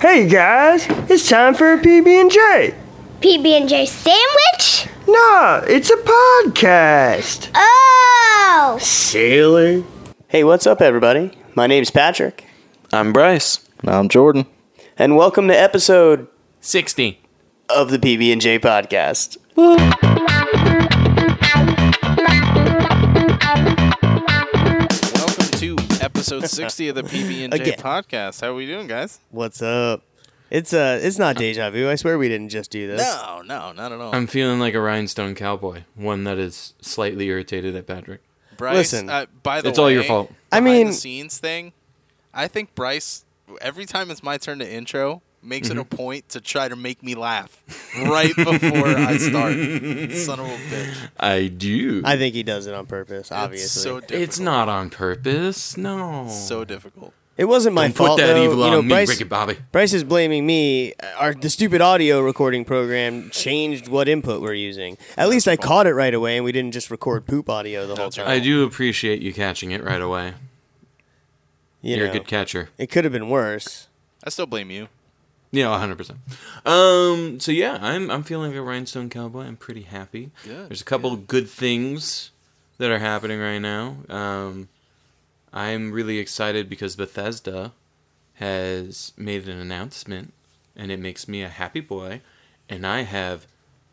Hey guys, it's time for a PB&J. PB&J sandwich? Nah, it's a podcast. Oh! Sailor. Hey, what's up everybody? My name's Patrick, I'm Bryce. I'm Jordan. and welcome to episode 60. of the PB&J podcast. Welcome episode 60 of the PB and J Again. podcast. How are we doing, guys? What's up? It's uh it's not deja vu. I swear we didn't just do this. No, no, not at all. I'm feeling like a rhinestone cowboy, one that is slightly irritated at Patrick. Bryce, listen, uh, by the way it's way, all your fault. I behind mean- the scenes thing. I think Bryce, every time it's my turn to intro, makes Mm-hmm. it a point to try to make me laugh right before I start. Son of a bitch. I do. I think he does it on purpose, It's obviously. so difficult. it's not on purpose. No. so difficult. it wasn't my Don't fault put that though. evil you know, on me, Bryce, Ricky Bobby. Bryce is blaming me. Our the stupid audio recording program changed what input we're using. At least I caught it right away, and we didn't just record poop audio the whole time. I do appreciate you catching it right away. You You're know, a good catcher. it could have been worse. I still blame you. Yeah, 100%. Um, so yeah, I'm I'm feeling like a rhinestone cowboy. I'm pretty happy. Good, There's a couple good things that are happening right now. Um, I'm really excited because Bethesda has made an announcement, and it makes me a happy boy. And I have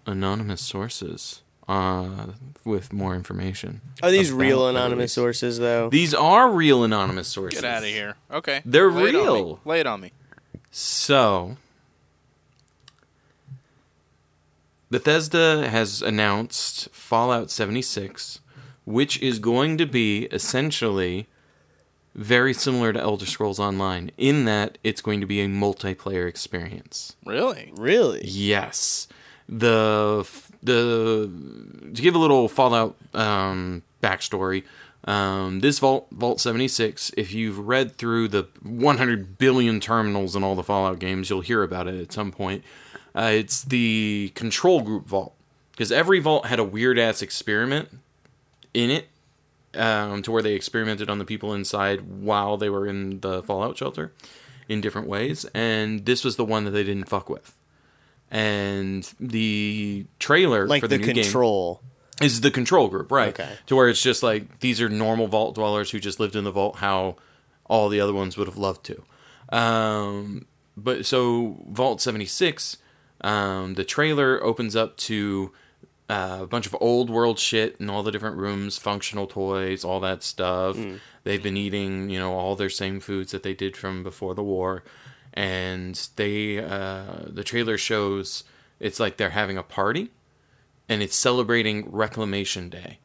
anonymous sources uh, with more information. Are these real anonymous release. sources though? These are real anonymous sources. Get out of here. Okay. They're Lay it real. Lay it on me. So, Bethesda has announced Fallout 76, which is going to be essentially very similar to Elder Scrolls Online in that it's going to be a multiplayer experience. Really? really? Yes. The the to give a little Fallout um, backstory, um, this Vault Vault seventy six. If you've read through the one hundred billion terminals in all the Fallout games, you'll hear about it at some point. Uh, it's the control group vault because every vault had a weird ass experiment in it um, to where they experimented on the people inside while they were in the Fallout shelter in different ways, and this was the one that they didn't fuck with. And the trailer Like for the, the, new control. game is the control group, right? Okay. To where it's just like these are normal vault dwellers who just lived in the vault how all the other ones would have loved to. Um, but so Vault 76, um, the trailer opens up to uh, a bunch of old world shit in all the different rooms, functional toys, all that stuff. They've been eating, you know, all their same foods that they did from before the war, and they uh, the trailer shows it's like they're having a party, and it's celebrating Reclamation Day.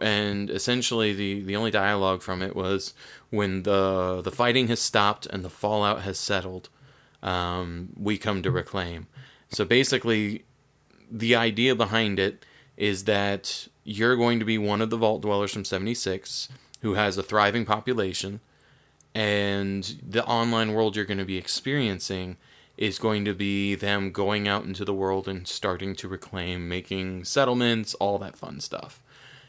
And essentially, the, the only dialogue from it was when the the fighting has stopped and the fallout has settled, um, we come to reclaim. So basically, the idea behind it is that you're going to be one of the vault dwellers from 76 who has a thriving population and the online world you're going to be experiencing is going to be them going out into the world and starting to reclaim making settlements all that fun stuff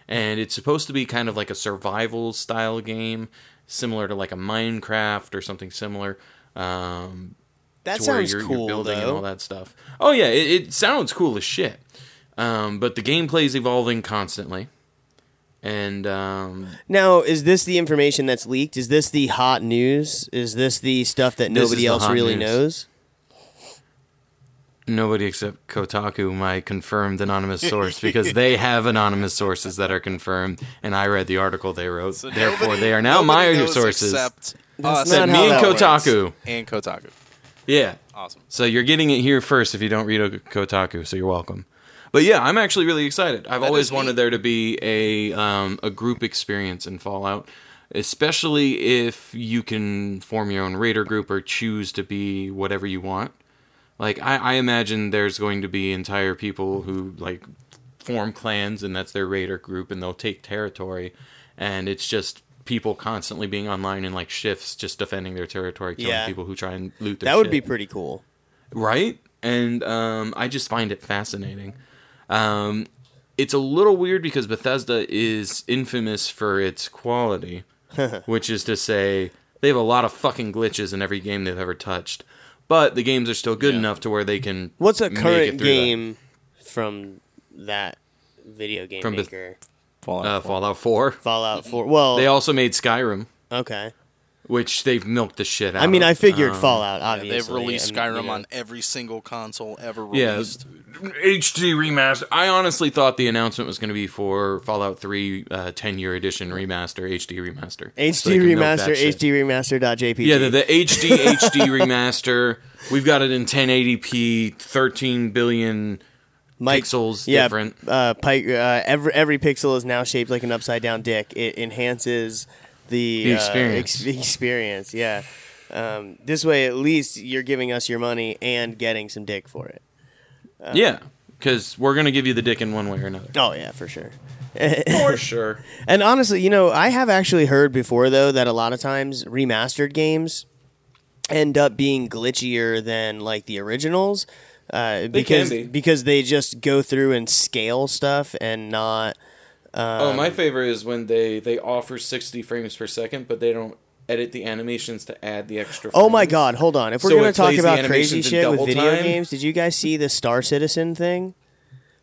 and it's supposed to be kind of like a survival style game similar to like a minecraft or something similar um, That sounds you're, cool you're building and all that stuff. Oh yeah, it, it sounds cool as shit. Um, but the gameplay's evolving constantly, and um, Now, is this the information that's leaked? Is this the hot news? Is this the stuff that nobody else really news. knows? Nobody except Kotaku, my confirmed anonymous source, because they have anonymous sources that are confirmed, and I read the article they wrote. So Therefore, nobody- they are now my knows sources. Except us not Said me and that works. Kotaku. and Kotaku. Yeah. Awesome. So you're getting it here first if you don't read Kotaku, so you're welcome. But yeah, I'm actually really excited. I've That always wanted neat. there to be a um, a group experience in Fallout, especially if you can form your own raider group or choose to be whatever you want. Like I, I imagine there's going to be entire people who like form clans and that's their raider group and they'll take territory, and it's just people constantly being online in like shifts, just defending their territory, killing Yeah. people who try and loot their That would shit be pretty cool. right? And um, I just find it fascinating. Um, it's a little weird because Bethesda is infamous for its quality, which is to say, they have a lot of fucking glitches in every game they've ever touched. But the games are still good enough to where they can. What's a make it current through that. game from that video game From Beth- maker? Fallout Uh, 4. Fallout Four. Fallout 4. Well, They also made Skyrim, okay. Which they've milked the shit out. Of I mean. I figured Um, Fallout, Yeah, obviously. they've released and, Skyrim know. on every single console ever released. Yeah, released. HD remaster. I honestly thought the announcement was going to be for Fallout 3 uh, 10 year edition remaster, HD remaster. HD they can milk remaster, that shit. HD remaster.jpg. Yeah, the, the HD HD remaster. We've got it in 1080p, 13 billion Mike- pixels yeah, different. Uh, Pike, uh, every every pixel is now shaped like an upside down dick. It enhances the, The uh, experience. ex- experience, yeah. Um, this way, at least you're giving us your money and getting some dick for it. yeah, because we're going to give you the dick in one way or another. Oh yeah, for sure. For sure. And honestly, you know, I have actually heard before though that a lot of times remastered games end up being glitchier than like the originals. Uh, because be. because they just go through and scale stuff and not Um, oh, my favorite is when they, they offer 60 frames per second, but they don't edit the animations to add the extra Oh my god, hold on. If we're So going to talk about crazy shit with video time? games, did you guys see the Star Citizen thing?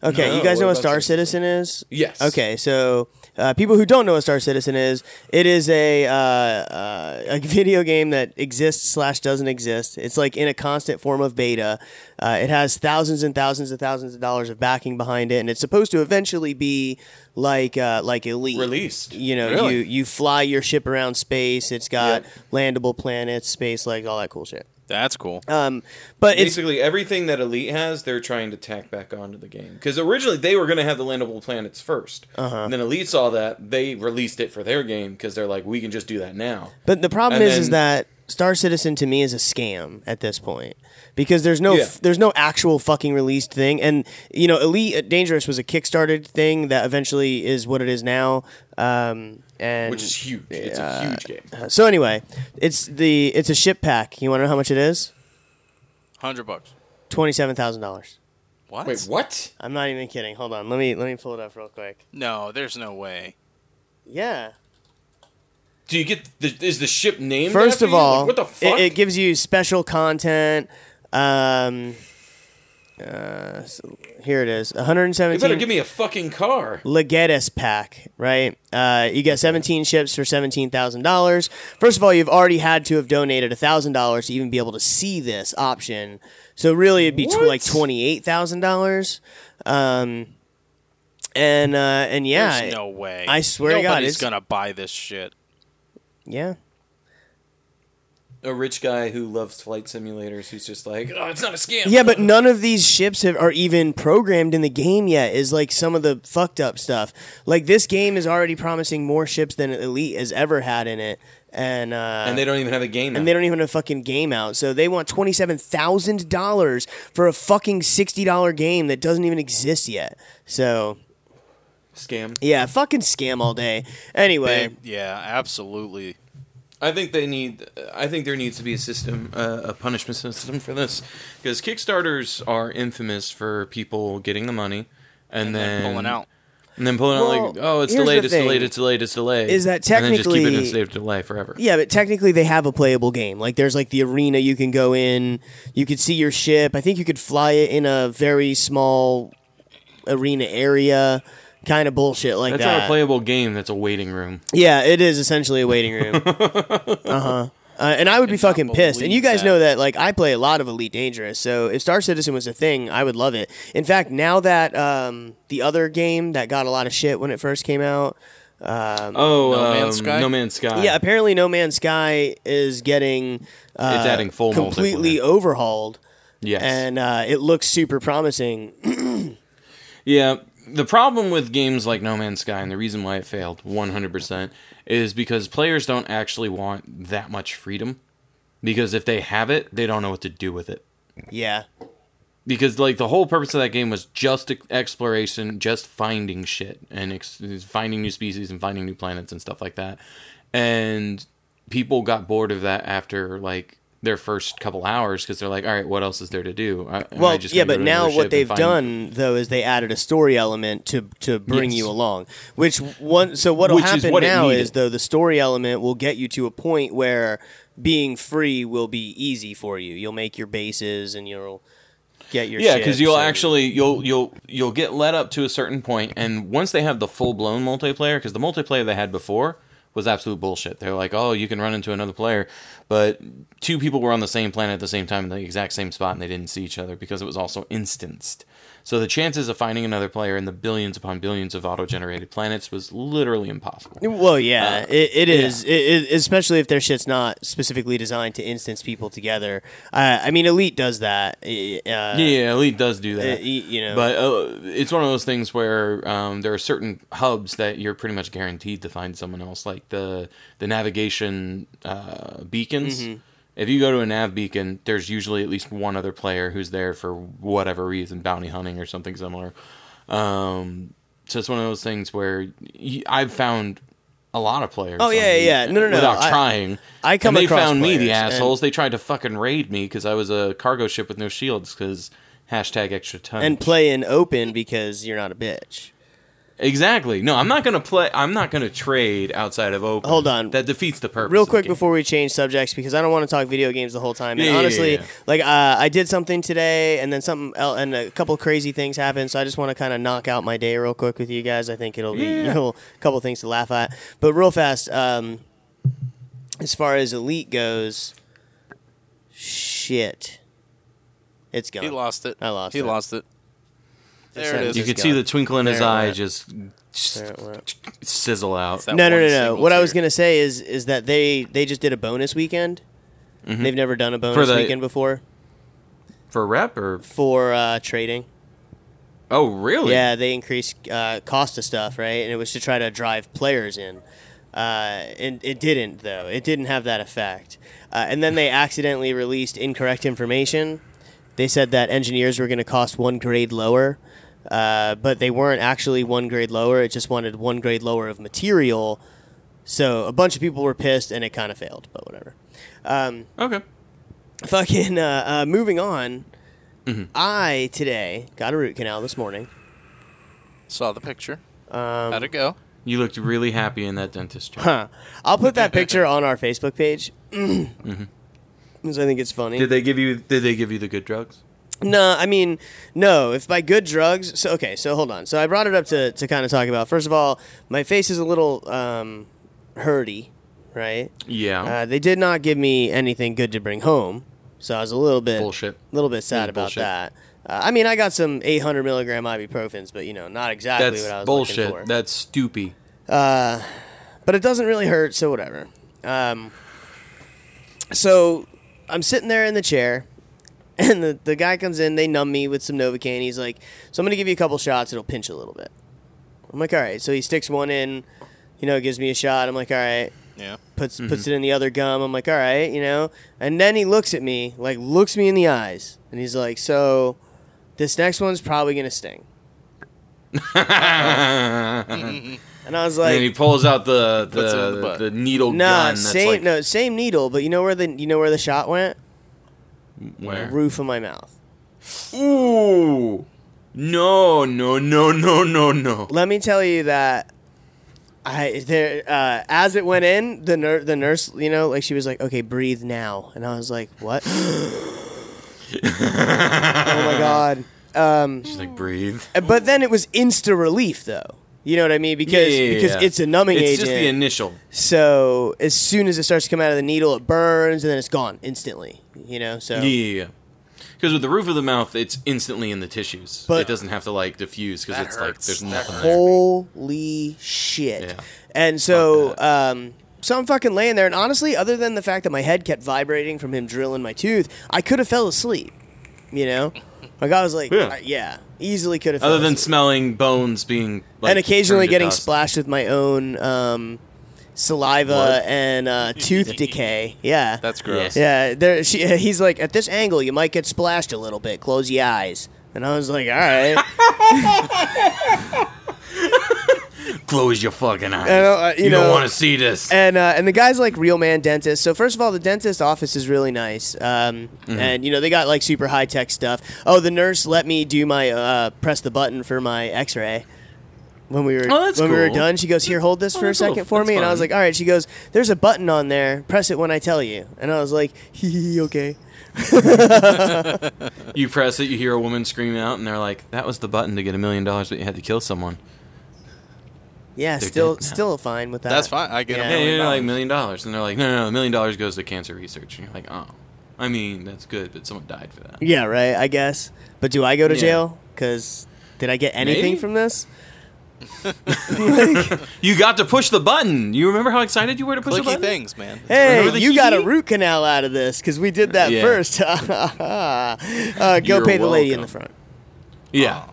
Okay, No, you guys know what what about Star Star Citizen is? Yes. Okay, so uh, people who don't know what Star Citizen is, it is a uh, uh, a video game that exists slash doesn't exist. It's like in a constant form of beta. Uh, it has thousands and thousands and thousands of dollars of backing behind it, and it's supposed to eventually be like uh, like Elite Released. You know, Really? you you fly your ship around space. It's got landable planets, space legs, all that cool shit. That's cool. Um, but it's Basically, everything that Elite has, they're trying to tack back onto the game. Because originally they were going to have the landable planets 1st Uh-huh. And then Elite saw that, they released it for their game because they're like, we can just do that now. But the problem And is, is that Star Citizen to me is a scam at this point because there's no Yeah. there's no actual fucking released thing, and you know, Elite Dangerous was a Kickstarted thing that eventually is what it is now. Um, and Which is huge. It's a huge game. so anyway, it's the it's a ship pack. You want to know how much it is? Hundred bucks. Twenty seven thousand dollars. What? Wait, what? I'm not even kidding. Hold on, let me let me pull it up real quick. No, there's no way. Yeah. Do you get the, is the ship named? First after of you? Like, all, what the it, fuck? it gives you special content. Um, uh, so here it is. 117. you better give me a fucking car. Legatus pack, right? Uh, you get 17 ships for $17,000. First of all, you've already had to have donated $1,000 to even be able to see this option. So really, it'd be tw- like $28,000. Um, and uh, and yeah, There's no way. I swear to God, Nobody's it's- gonna buy this shit. yeah. A rich guy who loves flight simulators who's just like, oh, it's not a scam. Yeah, but none of these ships have, are even programmed in the game yet. Is like some of the fucked up stuff. Like this game is already promising more ships than Elite has ever had in it, and uh, And they don't even have a game. and out. they don't even have a fucking game out. So they want twenty seven thousand dollars for a fucking sixty dollar game that doesn't even exist yet. So scam. yeah, fucking scam all day. Anyway, They- yeah, absolutely. I think they need. I think there needs to be a system, uh, a punishment system for this, because Kickstarters are infamous for people getting the money and, And then then pulling out. and then pulling out like, oh, it's delayed, the it's delayed, it's delayed, it's delayed. is that technically and then just keep it in state of delay forever. Yeah, but technically they have a playable game. Like there's like the arena you can go in, you could see your ship. I think you could fly it in a very small arena area. Kind of bullshit like that. That's that. not a playable game. That's a waiting room. yeah, it is essentially a waiting room. uh-huh. Uh, and I would be fucking pissed. And you guys that. know that like I play a lot of Elite Dangerous. So if Star Citizen was a thing, I would love it. In fact, now that um, the other game that got a lot of shit when it first came out, um, Oh, No Man's um, Sky? No Man's Sky. yeah, apparently No Man's Sky is getting uh, It's adding full completely overhauled, Yes. and uh, it looks super promising. Yeah, the problem with games like No Man's Sky and the reason why it failed 100% is because players don't actually want that much freedom. Because if they have it, they don't know what to do with it. yeah, Because like the whole purpose of that game was just exploration, just finding shit and ex- finding new species and finding new planets and stuff like that. And people got bored of that after like their first couple hours because they're like, all right, what else is there to do? I- well, yeah, but now what they've done though is they added a story element to to bring Yes. you along. Which one? So what'll Which is happen what now is though the story element will get you to a point where being free will be easy for you. You'll make your bases and you'll get your Yeah, because you'll actually you'll you'll you'll get led up to a certain point, and once they have the full blown multiplayer, because the multiplayer they had before was absolute bullshit. They're like, oh, you can run into another player, but two people were on the same planet at the same time in the exact same spot, and they didn't see each other because it was also instanced. So the chances of finding another player in the billions upon billions of auto generated planets was literally impossible. Well, yeah, Uh, it, it is, It, it, especially if their shit's not specifically designed to instance people together. Uh, I mean, Elite does that. Uh, Yeah, Elite does do that. y- you know, But uh, it's one of those things where um, there are certain hubs that you're pretty much guaranteed to find someone else, like the the navigation uh, beacons. Mm-hmm. If you go to a nav beacon, there's usually at least one other player who's there for whatever reason, bounty hunting or something similar. Um, so it's one of those things where I've found a lot of players. Oh, yeah, yeah. No, no, no. Without I- trying, I come and they found me, the players, and- assholes. They tried to fucking raid me because I was a cargo ship with no shields. Because hashtag extra ton. and play in open because you're not a bitch. Exactly. No, I'm not gonna play. I'm not gonna trade outside of open. Hold on. That defeats the purpose. Real quick before we change subjects, because I don't want to talk video games the whole time. And Yeah, yeah, honestly, yeah, yeah. like uh, I did something today, and then something, else, and a couple crazy things happened. So I just want to kind of knock out my day real quick with you guys. I think it'll be you know, a couple things to laugh at. But real fast, um, as far as elite goes, shit, it's gone. He lost it. I lost He it. lost it. There it is. You It's could see the twinkle in his There it eye went. just There it went. sizzle out. That no, no, one no, no. single What I was tier. gonna say is is that they they just did a bonus weekend. They've never done a bonus the- weekend before For rep or for uh, trading. oh really? Yeah, they increased uh, cost of stuff, right? And it was to try to drive players in. Uh, and it didn't, though. It didn't have that effect. Uh, and then they accidentally released incorrect information. They said that engineers were going to cost one grade lower, uh, but they weren't actually one grade lower. It just wanted one grade lower of material. So a bunch of people were pissed, and it kind of failed, but whatever. Um, Okay. fucking uh, uh, moving on. I today got a root canal this morning. Saw the picture. Um, How'd it go? You looked really happy in that dentist chair. Huh. I'll put that picture on our Facebook page because I think it's funny. Did they give you? Did they give you the good drugs? No, I mean, no. If by good drugs, so okay. So hold on. So I brought it up to to kind of talk about. First of all, my face is a little um, hurty, right? Yeah. Uh, they did not give me anything good to bring home, so I was a little bit Bullshit. A little bit sad about bullshit. that. Uh, I mean, I got some 800 milligram ibuprofens, but you know, not exactly That's what I was looking bullshit. for. That's stupid. Uh, but it doesn't really hurt, so whatever. Um, so I'm sitting there in the chair, and the, the guy comes in. They numb me with some Novocaine. He's like, "So I'm gonna give you a couple shots. It'll pinch a little bit." I'm like, "All right." So he sticks one in, you know, gives me a shot. I'm like, "All right." Yeah. Puts mm-hmm. puts it in the other gum. I'm like, "All right," you know. And then he looks at me, like looks me in the eyes, and he's like, "So this next one's probably gonna sting." And I was and like, then he pulls out the Puts it in the the, the needle Nah, gun. That's same like no same needle, but you know where the you know where the shot went? Where? Roof of my mouth. Ooh. No, no, no, no, no, no. Let me tell you that I there uh, as it went in, the ner- the nurse, you know, like she was like, "Okay, breathe now," and I was like, "What?" oh my god! Um, She's like, breathe. but then it was insta relief, though. You know what I mean? Because Yeah, yeah, because yeah. it's a numbing It's agent. It's just the initial. so as soon as it starts to come out of the needle, it burns, and then it's gone instantly. You know, so Yeah. Because with the roof of the mouth, it's instantly in the tissues. But- it doesn't have to like diffuse because That it's like there's That nothing there. Holy shit. Yeah. And so, um, so I'm fucking laying there, and honestly, other than the fact that my head kept vibrating from him drilling my tooth, I could have fell asleep. You know, like I was like, Yeah. yeah, yeah easily could have. Other than asleep. smelling bones being like, and occasionally getting dust. splashed with my own um, saliva Blood? and uh, tooth decay. Yeah, That's gross. yeah. There, she, he's like, at this angle, you might get splashed a little bit. Close your eyes. And I was like, all right. Close your fucking eyes. I know, uh, you you know- don't want to see this. and uh, and the guy's like real man dentist. So first of all, the dentist office is really nice, um, Mm-hmm. and you know they got like super high tech stuff. Oh, the nurse let me do my uh, press the button for my X ray. when we were Oh, when we were done. She goes, "Here, hold this Oh, for a cool. second for me," and I was like, "All right." She goes, "There's a button on there. Press it when I tell you." And I was like, "Hee hee, okay." You press it, you hear a woman scream out, and they're like, "That was the button to get a million dollars, but you had to kill someone." Yeah, They're still dead now. still fine with that. That's fine. I get Yeah. a Yeah, million you're like dollars. million dollars, and they're like, "No, no, no, a million dollars goes to cancer research." And you're like, "Oh, I mean, that's good, but someone died for that." Yeah, right. I guess. But do I go to Yeah. jail? Because did I get anything Maybe. from this? You got to push the button. You remember how excited you were to push the Clicky button? things, man. Hey, Remember the you got a hee-hee? root canal out of this because we did that Yeah. first. uh, go You're pay the lady in the welcome. front. Yeah.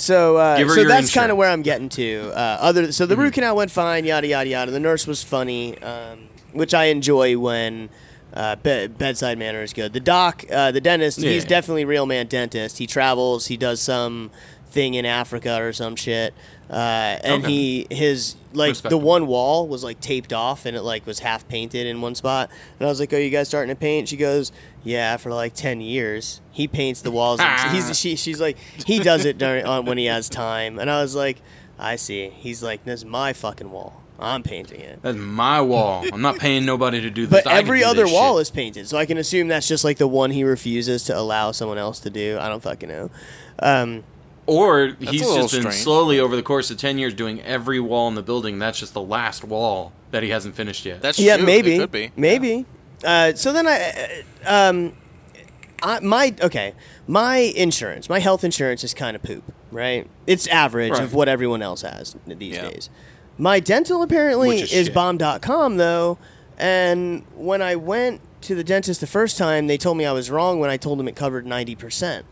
So, uh, so that's kind of where I'm getting to. Uh, other, so the Mm-hmm. root canal went fine, yada yada yada. The nurse was funny, um, which I enjoy when uh, be- bedside manner is good. The doc, uh, the dentist, he's definitely real man dentist. He travels, he does some thing in Africa or some shit, uh, and Okay. he his like the one wall was like taped off and it like was half painted in one spot. And I was like, "Oh, you guys starting to paint?" She goes, "Yeah, for like ten years. He paints the walls. he's she, she's like, he does it during on when he has time." And I was like, "I see." He's like, "This is my fucking wall. I'm painting it." That's my wall. I'm not paying nobody to do this. But I every other wall shit. is painted, so I can assume that's just like the one he refuses to allow someone else to do. I don't fucking know. Um, Or he's a little just been strange. slowly over the course of ten years doing every wall in the building. That's just the last wall that he hasn't finished yet. That's yeah, true. maybe, It could be. maybe. Uh, so then I, uh, um, I, my okay, my insurance, my health insurance is kind of poop, right? It's average Right. of what everyone else has these Yeah. days. My dental apparently Which is, is shit. bomb.com though, and when I went to the dentist the first time, they told me I was wrong when I told them it covered ninety percent.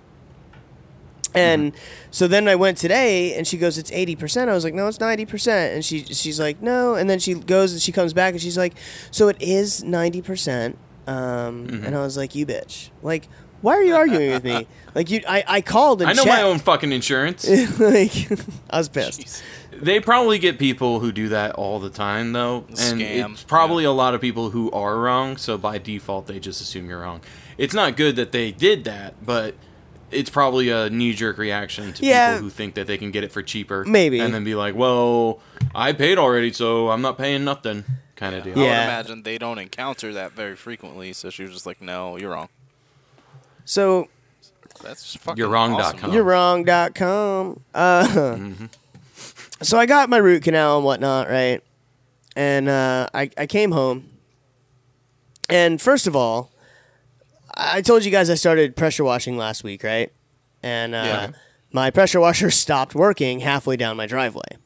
And so then I went today, and she goes, "It's eighty percent." I was like, "No, it's ninety percent." And she she's like, "No." And then she goes and she comes back, and she's like, "So it is ninety percent." Um, Mm-hmm. And I was like, "You bitch! Like, why are you arguing with me? Like, you, I, I called and I know my own fucking insurance. like, I was pissed. Jeez. They probably get people who do that all the time, though, and Scam, it's probably a lot of people who are wrong. So by default, they just assume you're wrong. It's not good that they did that, but it's probably a knee-jerk reaction to Yeah. people who think that they can get it for cheaper, Maybe. and then be like, "Well, I paid already, so I'm not paying nothing." Kind of deal. I would Yeah. imagine they don't encounter that very frequently, so she was just like, "No, you're wrong." So That's just fucking You're wrong dot awesome. com. you're wrong.com. Uh, So I got my root canal and whatnot, right? And uh, I, I came home. And first of all, I I told you guys I started pressure washing last week, right? And uh, Yeah. my pressure washer stopped working halfway down my driveway.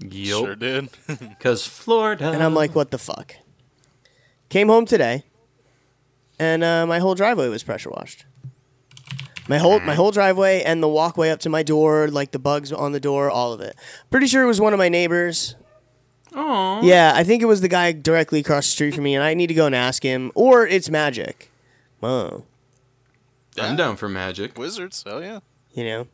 Sure Yup. did. Because Florida. And I'm like, what the fuck? Came home today, and uh, my whole driveway was pressure washed. My whole my whole driveway and the walkway up to my door, like the bugs on the door, all of it. Pretty sure it was one of my neighbors. Aw. Yeah, I think it was the guy directly across the street from me, and I need to go and ask him. Or it's magic. Oh, I'm down for magic. Wizards. Oh yeah. you know.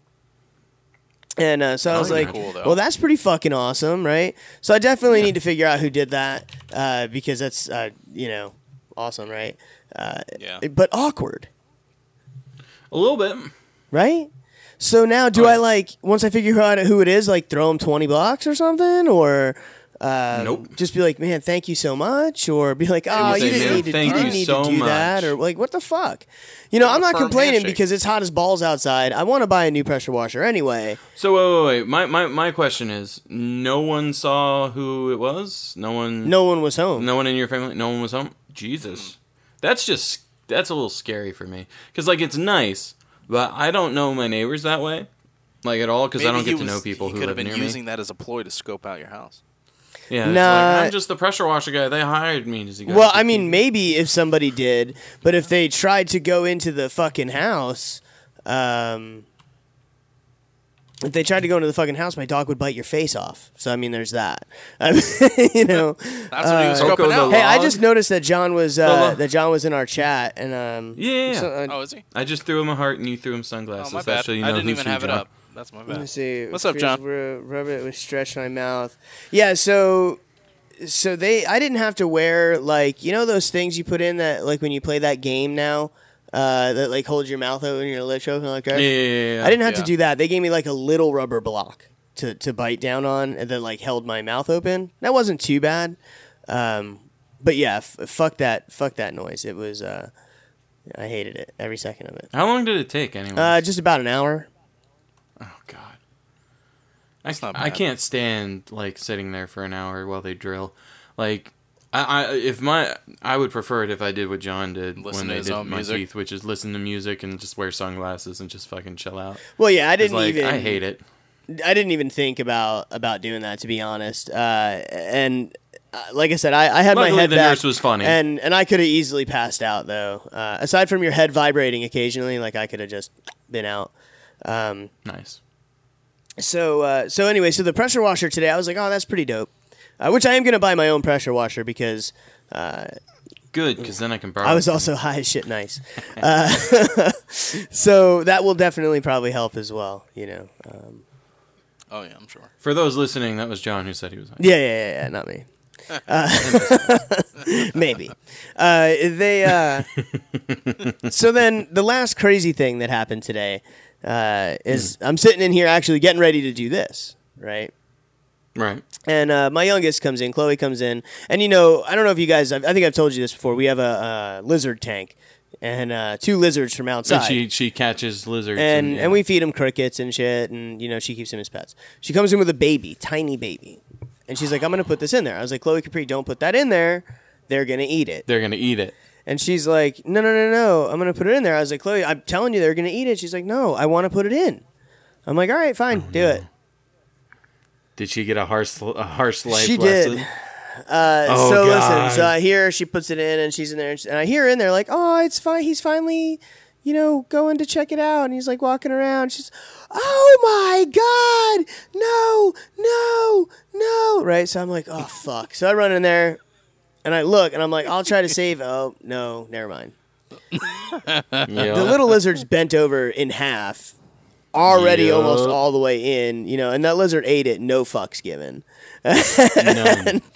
And uh, so I was like, Cool, "Well, that's pretty fucking awesome, right?" So I definitely need to figure out who did that uh, because that's uh, you know awesome, right? Uh, Yeah. But awkward, A little bit. right? So now, do Oh, I like once I figure out who it is, like throw him twenty bucks or something, or uh, Nope. just be like, "Man, thank you so much," or be like, "Oh, you didn't need to, thank you didn't you need so to do that," or like, "What the fuck?" You know, Give I'm not complaining handshake. because it's hot as balls outside. I want to buy a new pressure washer anyway. So wait, wait, wait. My, my my question is: No one saw who it was. No one. No one was home. No one in your family. No one was home. Jesus, that's just that's a little scary for me. Because like it's nice, but I don't know my neighbors that way, like at all. Because I don't he get to know people he who could have been using that as a ploy to scope out your house. Yeah, it's Nah. like, I'm just the pressure washer guy. They hired me. Does he? Well, I mean, key? maybe if somebody did, but if they tried to go into the fucking house, um, if they tried to go into the fucking house, my dog would bite your face off. So I mean, there's that. I mean, you know. That's what he was Uh, Coco scoping the out. Hey, I just noticed that John was uh, that John was in our chat, and um, Yeah. so, uh, Oh, is he? I just threw him a heart and you threw him Oh, sunglasses. my bad. so you I didn't even who, have it John. up. That's my Let me bad. see. What's up, John? ru- Rub it with stretch my mouth. Yeah. So, so they. I didn't have to wear like you know those things you put in that like when you play that game now. Uh, that like holds your mouth open and your lips open like that. Yeah, yeah, yeah, yeah. I didn't have to do that. They gave me like a little rubber block. to to bite down on, and then like held my mouth open. That wasn't too bad. Um, but yeah, f- fuck that, fuck that noise. It was. Uh, I hated it every second of it. How long did it take anyway? Uh, just about an hour. God. I, That's not I can't stand like sitting there for an hour while they drill. Like I, I if my I would prefer it if I did what John did Listen when they did my music. teeth, which is listen to music and just wear sunglasses and just fucking chill out. Well, yeah, I didn't like even. I hate it. I didn't even think about about doing that to be honest. Uh, and uh, like I said, I, I had Luckily, my head the back, nurse was funny. and and I could have easily passed out though. Uh, aside from your head vibrating occasionally, like I could have just been out. Um, Nice. So uh, so anyway, so the pressure washer today, I was like, oh, that's pretty dope. Uh, which I am gonna buy my own pressure washer because uh, Good, because then I can borrow. I was also high as shit nice. Uh, so that will definitely probably help as well. You know. Um, Oh yeah, I'm sure. For those listening, that was John who said he was. high. Yeah, yeah, yeah, yeah not me. Uh, maybe. Uh, they. Uh, so then, the last crazy thing that happened today uh, is I'm sitting in here actually getting ready to do this, right? Right. And uh, my youngest comes in, Chloe comes in, and you know, I don't know if you guys, I I think I've told you this before. We have a, uh lizard tank and uh, two lizards from outside And she she catches lizards and yeah. and we feed him crickets and shit, and you know she keeps him as pets. She comes in with a baby, tiny baby, and she's like, "I'm gonna put this in there." I was like, "Chloe Capri, don't put that in there. They're gonna eat it." they're gonna eat it. And she's like, "No, no, no, no, I'm gonna put it in there." I was like, "Chloe, I'm telling you, they're gonna eat it." She's like, "No, I want to put it in." I'm like, "All right, fine, Oh, do it." Did she get a harsh a harsh life She lesson? did. Uh, Oh, so God. listen, so I hear she puts it in, and she's in there, and, she- and I hear her in there like, "Oh, it's fine. He's finally." You know, going to check it out, and he's like walking around. She's, oh my god, no, no, no, right? So I'm like, oh fuck. So I run in there, and I look, and I'm like, I'll try to save. Oh no, never mind. The little lizard's bent over in half, already Yup. almost all the way in. You know, and that lizard ate it, no fucks given. None.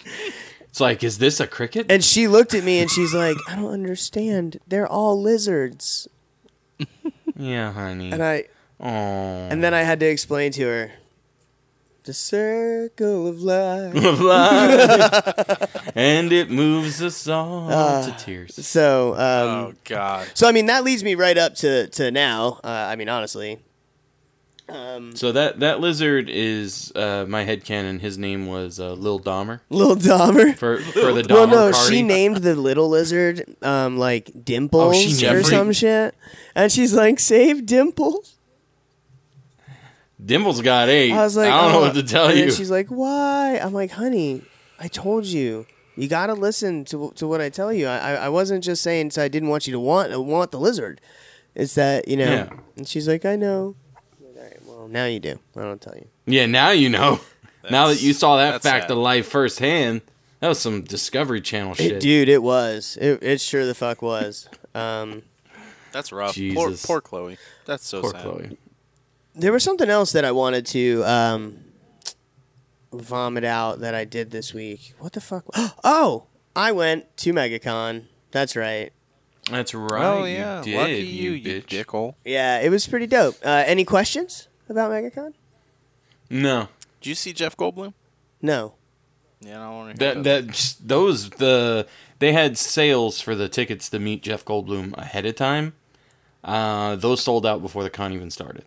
It's like, is this a cricket? And she looked at me and she's like, I don't understand. They're all lizards. yeah, honey. And I oh. and then I had to explain to her the circle of life. and it moves us all Ah. to tears. So, um, oh god. so I mean that leads me right up to to now. Uh, I mean, honestly, So that that lizard is uh, my headcanon. His name was uh, Lil Dahmer little Dahmer. for for the Dahmer Well, no, party. she named the little lizard um, like Dimples Oh, or some shit, and she's like, "Save Dimples." Dimples got ate. I was like, I don't know "Oh." what to tell and you. she's like, "Why?" I'm like, "Honey, I told you." You gotta listen to to what I tell you. I, I I wasn't just saying so I didn't want you to want want the lizard. It's that you know. Yeah. And she's like, I know. Like, All right, well now you do. I don't tell you. Yeah, now you know. now that you saw that fact sad. of life firsthand, that was some Discovery Channel shit. It, dude, it was. It, it sure the fuck was. Um, That's rough. Jesus. Poor, poor Chloe. That's so Poor sad. Chloe. There was something else that I wanted to um, vomit out that I did this week. What the fuck? Oh, I went to MegaCon. That's right. That's right. Oh yeah, you did, lucky you, you, you bitch. dickhole. Yeah, it was pretty dope. Uh, any questions about MegaCon? No, Did you see Jeff Goldblum? No. Yeah, I don't want to hear that that those the they had sales for the tickets to meet Jeff Goldblum ahead of time. Uh, those sold out before the con even started.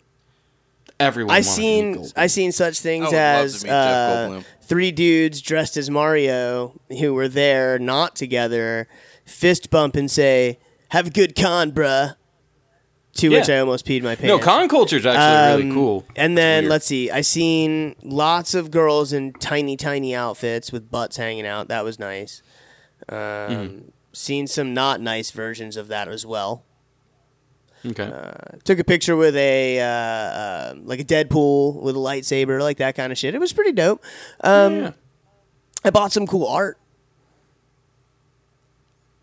Everyone. I wanted to meet seen I seen such things I would love as to meet Jeff uh, three dudes dressed as Mario who were there, not together, fist bump and say, "Have a good con, bruh." To which I almost peed my pants. No, con culture's actually really Um, cool. And then let's see, I seen lots of girls in tiny, tiny outfits with butts hanging out. That was nice. Um, Mm-hmm. Seen some not nice versions of that as well. Okay. uh, Took a picture with a uh, uh, like a Deadpool with a lightsaber, like that kind of shit. It was pretty dope. Um, yeah. I bought some cool art.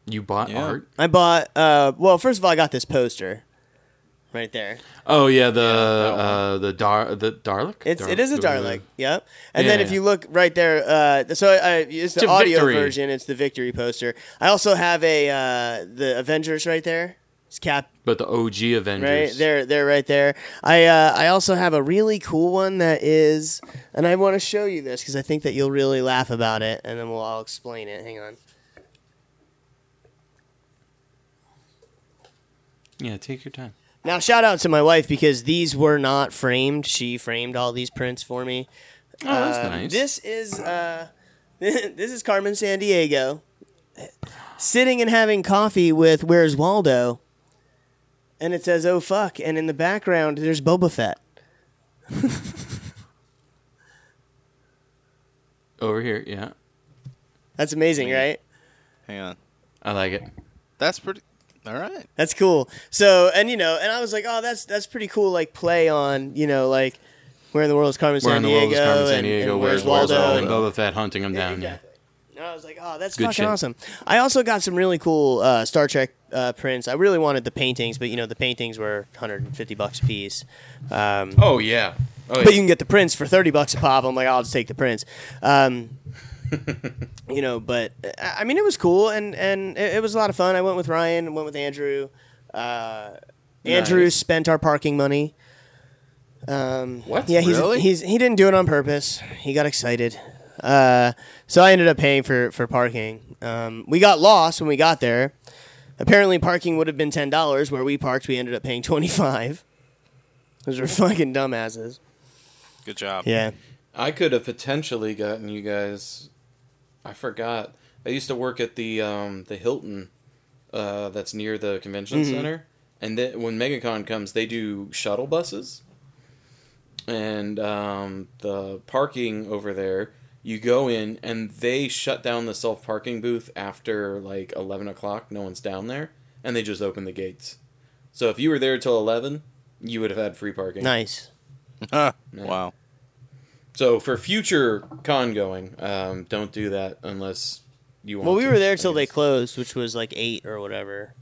You bought Yeah. art? I bought. Uh, well, first of all, I got this poster right there. Oh yeah, the that one. uh, the dar the Darlic. It's Dar- it is a Darlik, yep. And then Yeah. if you look right there, uh, so I, it's the It's audio victory. version. It's the victory poster. I also have a uh, the Avengers right there. It's Cap. But the OG Avengers. right they're they're right there. I uh, i also have a really cool one that is and i want to show you this because i think that you'll really laugh about it and then we'll all explain it. Hang on. Yeah, take your time. now shout out to my wife because these were not framed. She framed all these prints for me. Oh, that's Uh, nice. this is uh this is carmen sandiego sitting and having coffee with where's waldo and it says oh fuck and in the background there's boba fett Over here, yeah. that's amazing right Hang on. I like it. That's pretty. All right. That's cool. So, and you know, and I was like, oh, that's that's pretty cool. Like play on, you know, like where in the world is Carmen Where San in the world Diego? is Carmen San and- Diego? and Where's where's Waldo? Waldo? And Boba Fett hunting him down, yeah. And I was like, oh, that's Good fucking shit. awesome. I also got some really cool uh, Star Trek uh, prints. I really wanted the paintings, but you know, the paintings were 150 bucks a piece. Um, Oh, yeah. Oh, but you can get the prints for 30 bucks a pop. I'm like, I'll just take the prints. Um, you know, but I I mean, it was cool and, and it, it was a lot of fun. I went with Ryan, went with Andrew. Uh, Andrew Nice. spent our parking money. Um, What? Yeah, he's, Really? he's he didn't do it on purpose. He got excited. Uh, so I ended up paying for for parking. Um, we got lost when we got there. Apparently, parking would have been ten dollars. Where we parked, we ended up paying twenty five. Those are fucking dumbasses. Good job. Yeah. I could have potentially gotten you guys. I forgot. I used to work at the um, the Hilton, uh, that's near the convention Mm-hmm. center, and then when MegaCon comes, they do shuttle buses, and um, the parking over there. You go in and they shut down the self parking booth after like eleven o'clock. No one's down there, and they just open the gates. So if you were there till eleven, you would have had free parking. Nice. wow. So for future con going, um, don't do that unless you want. Well, we to, were there till they closed, which was like eight or whatever.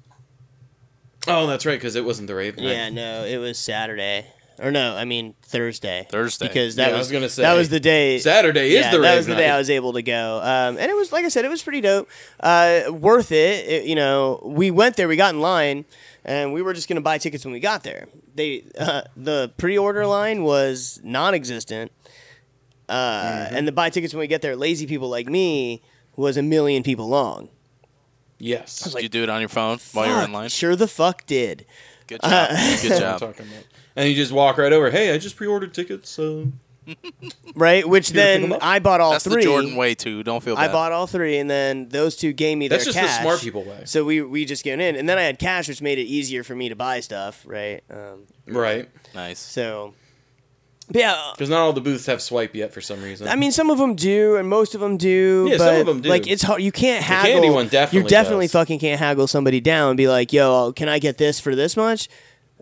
Oh, that's right, because it wasn't the rave night. Yeah, no, it was Saturday. Or no, I mean Thursday. Thursday. Because that Yeah, I was, was gonna say, that was the day. Saturday is yeah, the that was the day. I was able to go, um, and it was like I said, it was pretty dope. Uh, worth it, It- You know, we went there, we got in line, and we were just gonna buy tickets when we got there. They uh, the pre-order line was non-existent, uh, Mm-hmm. and the buy tickets when we get there, lazy people like me was a million people long. Yes. Did you do it on your phone while you were in Fuck, line? Sure the fuck did. Good job. Good job. Talking about. And you just walk right over. Hey, I just pre-ordered tickets. So Right, which gonna pick then 'em up? I bought all That's three. the Jordan way too. Don't feel I bought all three, and then those two gave me that's their just cash. the smart people way, So we we just get in, and then I had cash, which made it easier for me to buy stuff. Right. Um, right? nice. so, but yeah. Because not all the booths have swipe yet for some reason. I mean, some of them do, and most of them do. Yeah, but, some of 'em do. Like it's hard. You can't haggle. candy one definitely You definitely does. fucking can't haggle somebody down and be like, "Yo, can I get this for this much?"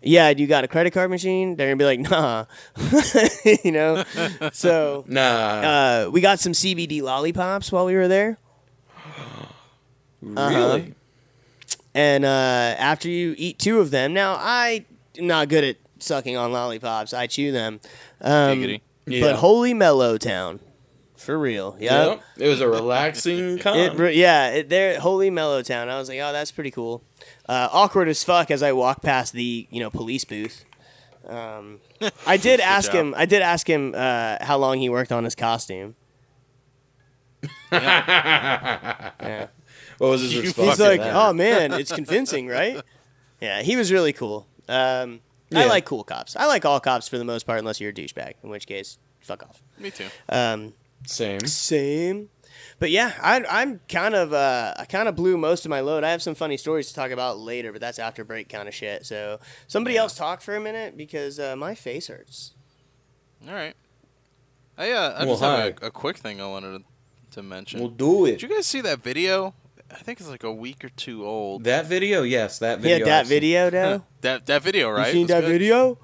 Yeah, you got a credit card machine? They're gonna be like, "Nah," you know. So nah. uh, we got some CBD lollipops while we were there. uh-huh. really? And uh, after you eat two of them, now I am not good at sucking on lollipops. I chew them. Um, Yeah. But Holy Mellow Town, for real. Yeah. Yep. It was a relaxing con. It, re- yeah, it, there, Holy Mellow Town. I was like, oh, that's pretty cool. Uh, awkward as fuck as I walk past the you know police booth. Um, I did ask job. him. I did ask him uh, how long he worked on his costume. Yeah. what was his response? He's like, that? oh man, it's convincing, right? Yeah, he was really cool. Um, I like cool cops. I like all cops for the most part, unless you're a douchebag, in which case, fuck off. Me too. Um, Same. same. But yeah, I, I'm kind of uh, I kind of blew most of my load. I have some funny stories to talk about later, but that's after break kind of shit. So somebody else talk for a minute because uh, my face hurts. All right. I uh, I Well, just have a, a quick thing I wanted to, to mention. We'll do it. Did you guys see that video? I think it's like a week or two old. That video, yes, that video. Yeah, that I've seen. video now. That that video, right? You seen that good. video?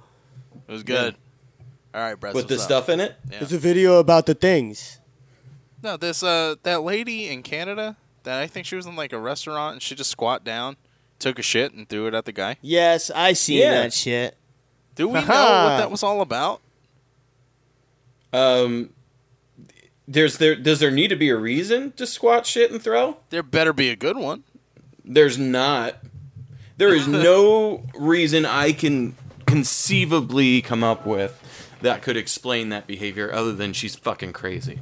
It was good. All right, Brett. with the up? stuff in it. Yeah. It's a video about the things. No, this uh that lady in Canada that I think she was in like a restaurant and she just squat down, took a shit and threw it at the guy. Yes, I seen Yeah. that shit. Do we know Haha. what that was all about? Um, there's there does there need to be a reason to squat shit and throw? There better be a good one. There's not. There is no reason I can conceivably come up with that could explain that behavior other than she's fucking crazy.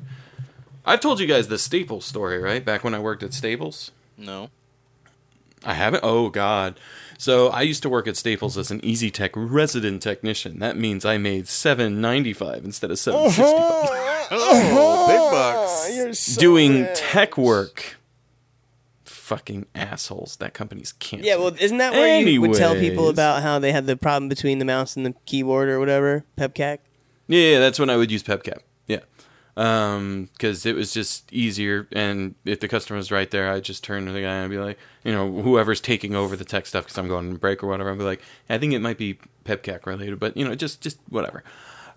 I've told you guys the Staples story, right? Back when I worked at Staples. No. I haven't. Oh God. So I used to work at Staples as an EasyTech resident technician. That means I made seven ninety five instead of seven sixty five. Uh-huh. Oh, uh-huh. big bucks. Doing tech work. Fucking assholes. That company's canceled. Yeah, well, isn't that where you would tell people about how they had the problem between the mouse and the keyboard or whatever? PEBCAK. Yeah, yeah, that's when I would use PEBCAK. Yeah. Um, because it was just easier, and if the customer was right there, I'd just turn to the guy and be like, you know, whoever's taking over the tech stuff because I'm going to break or whatever, I'd be like, I think it might be PEBCAK related, but you know, just just whatever.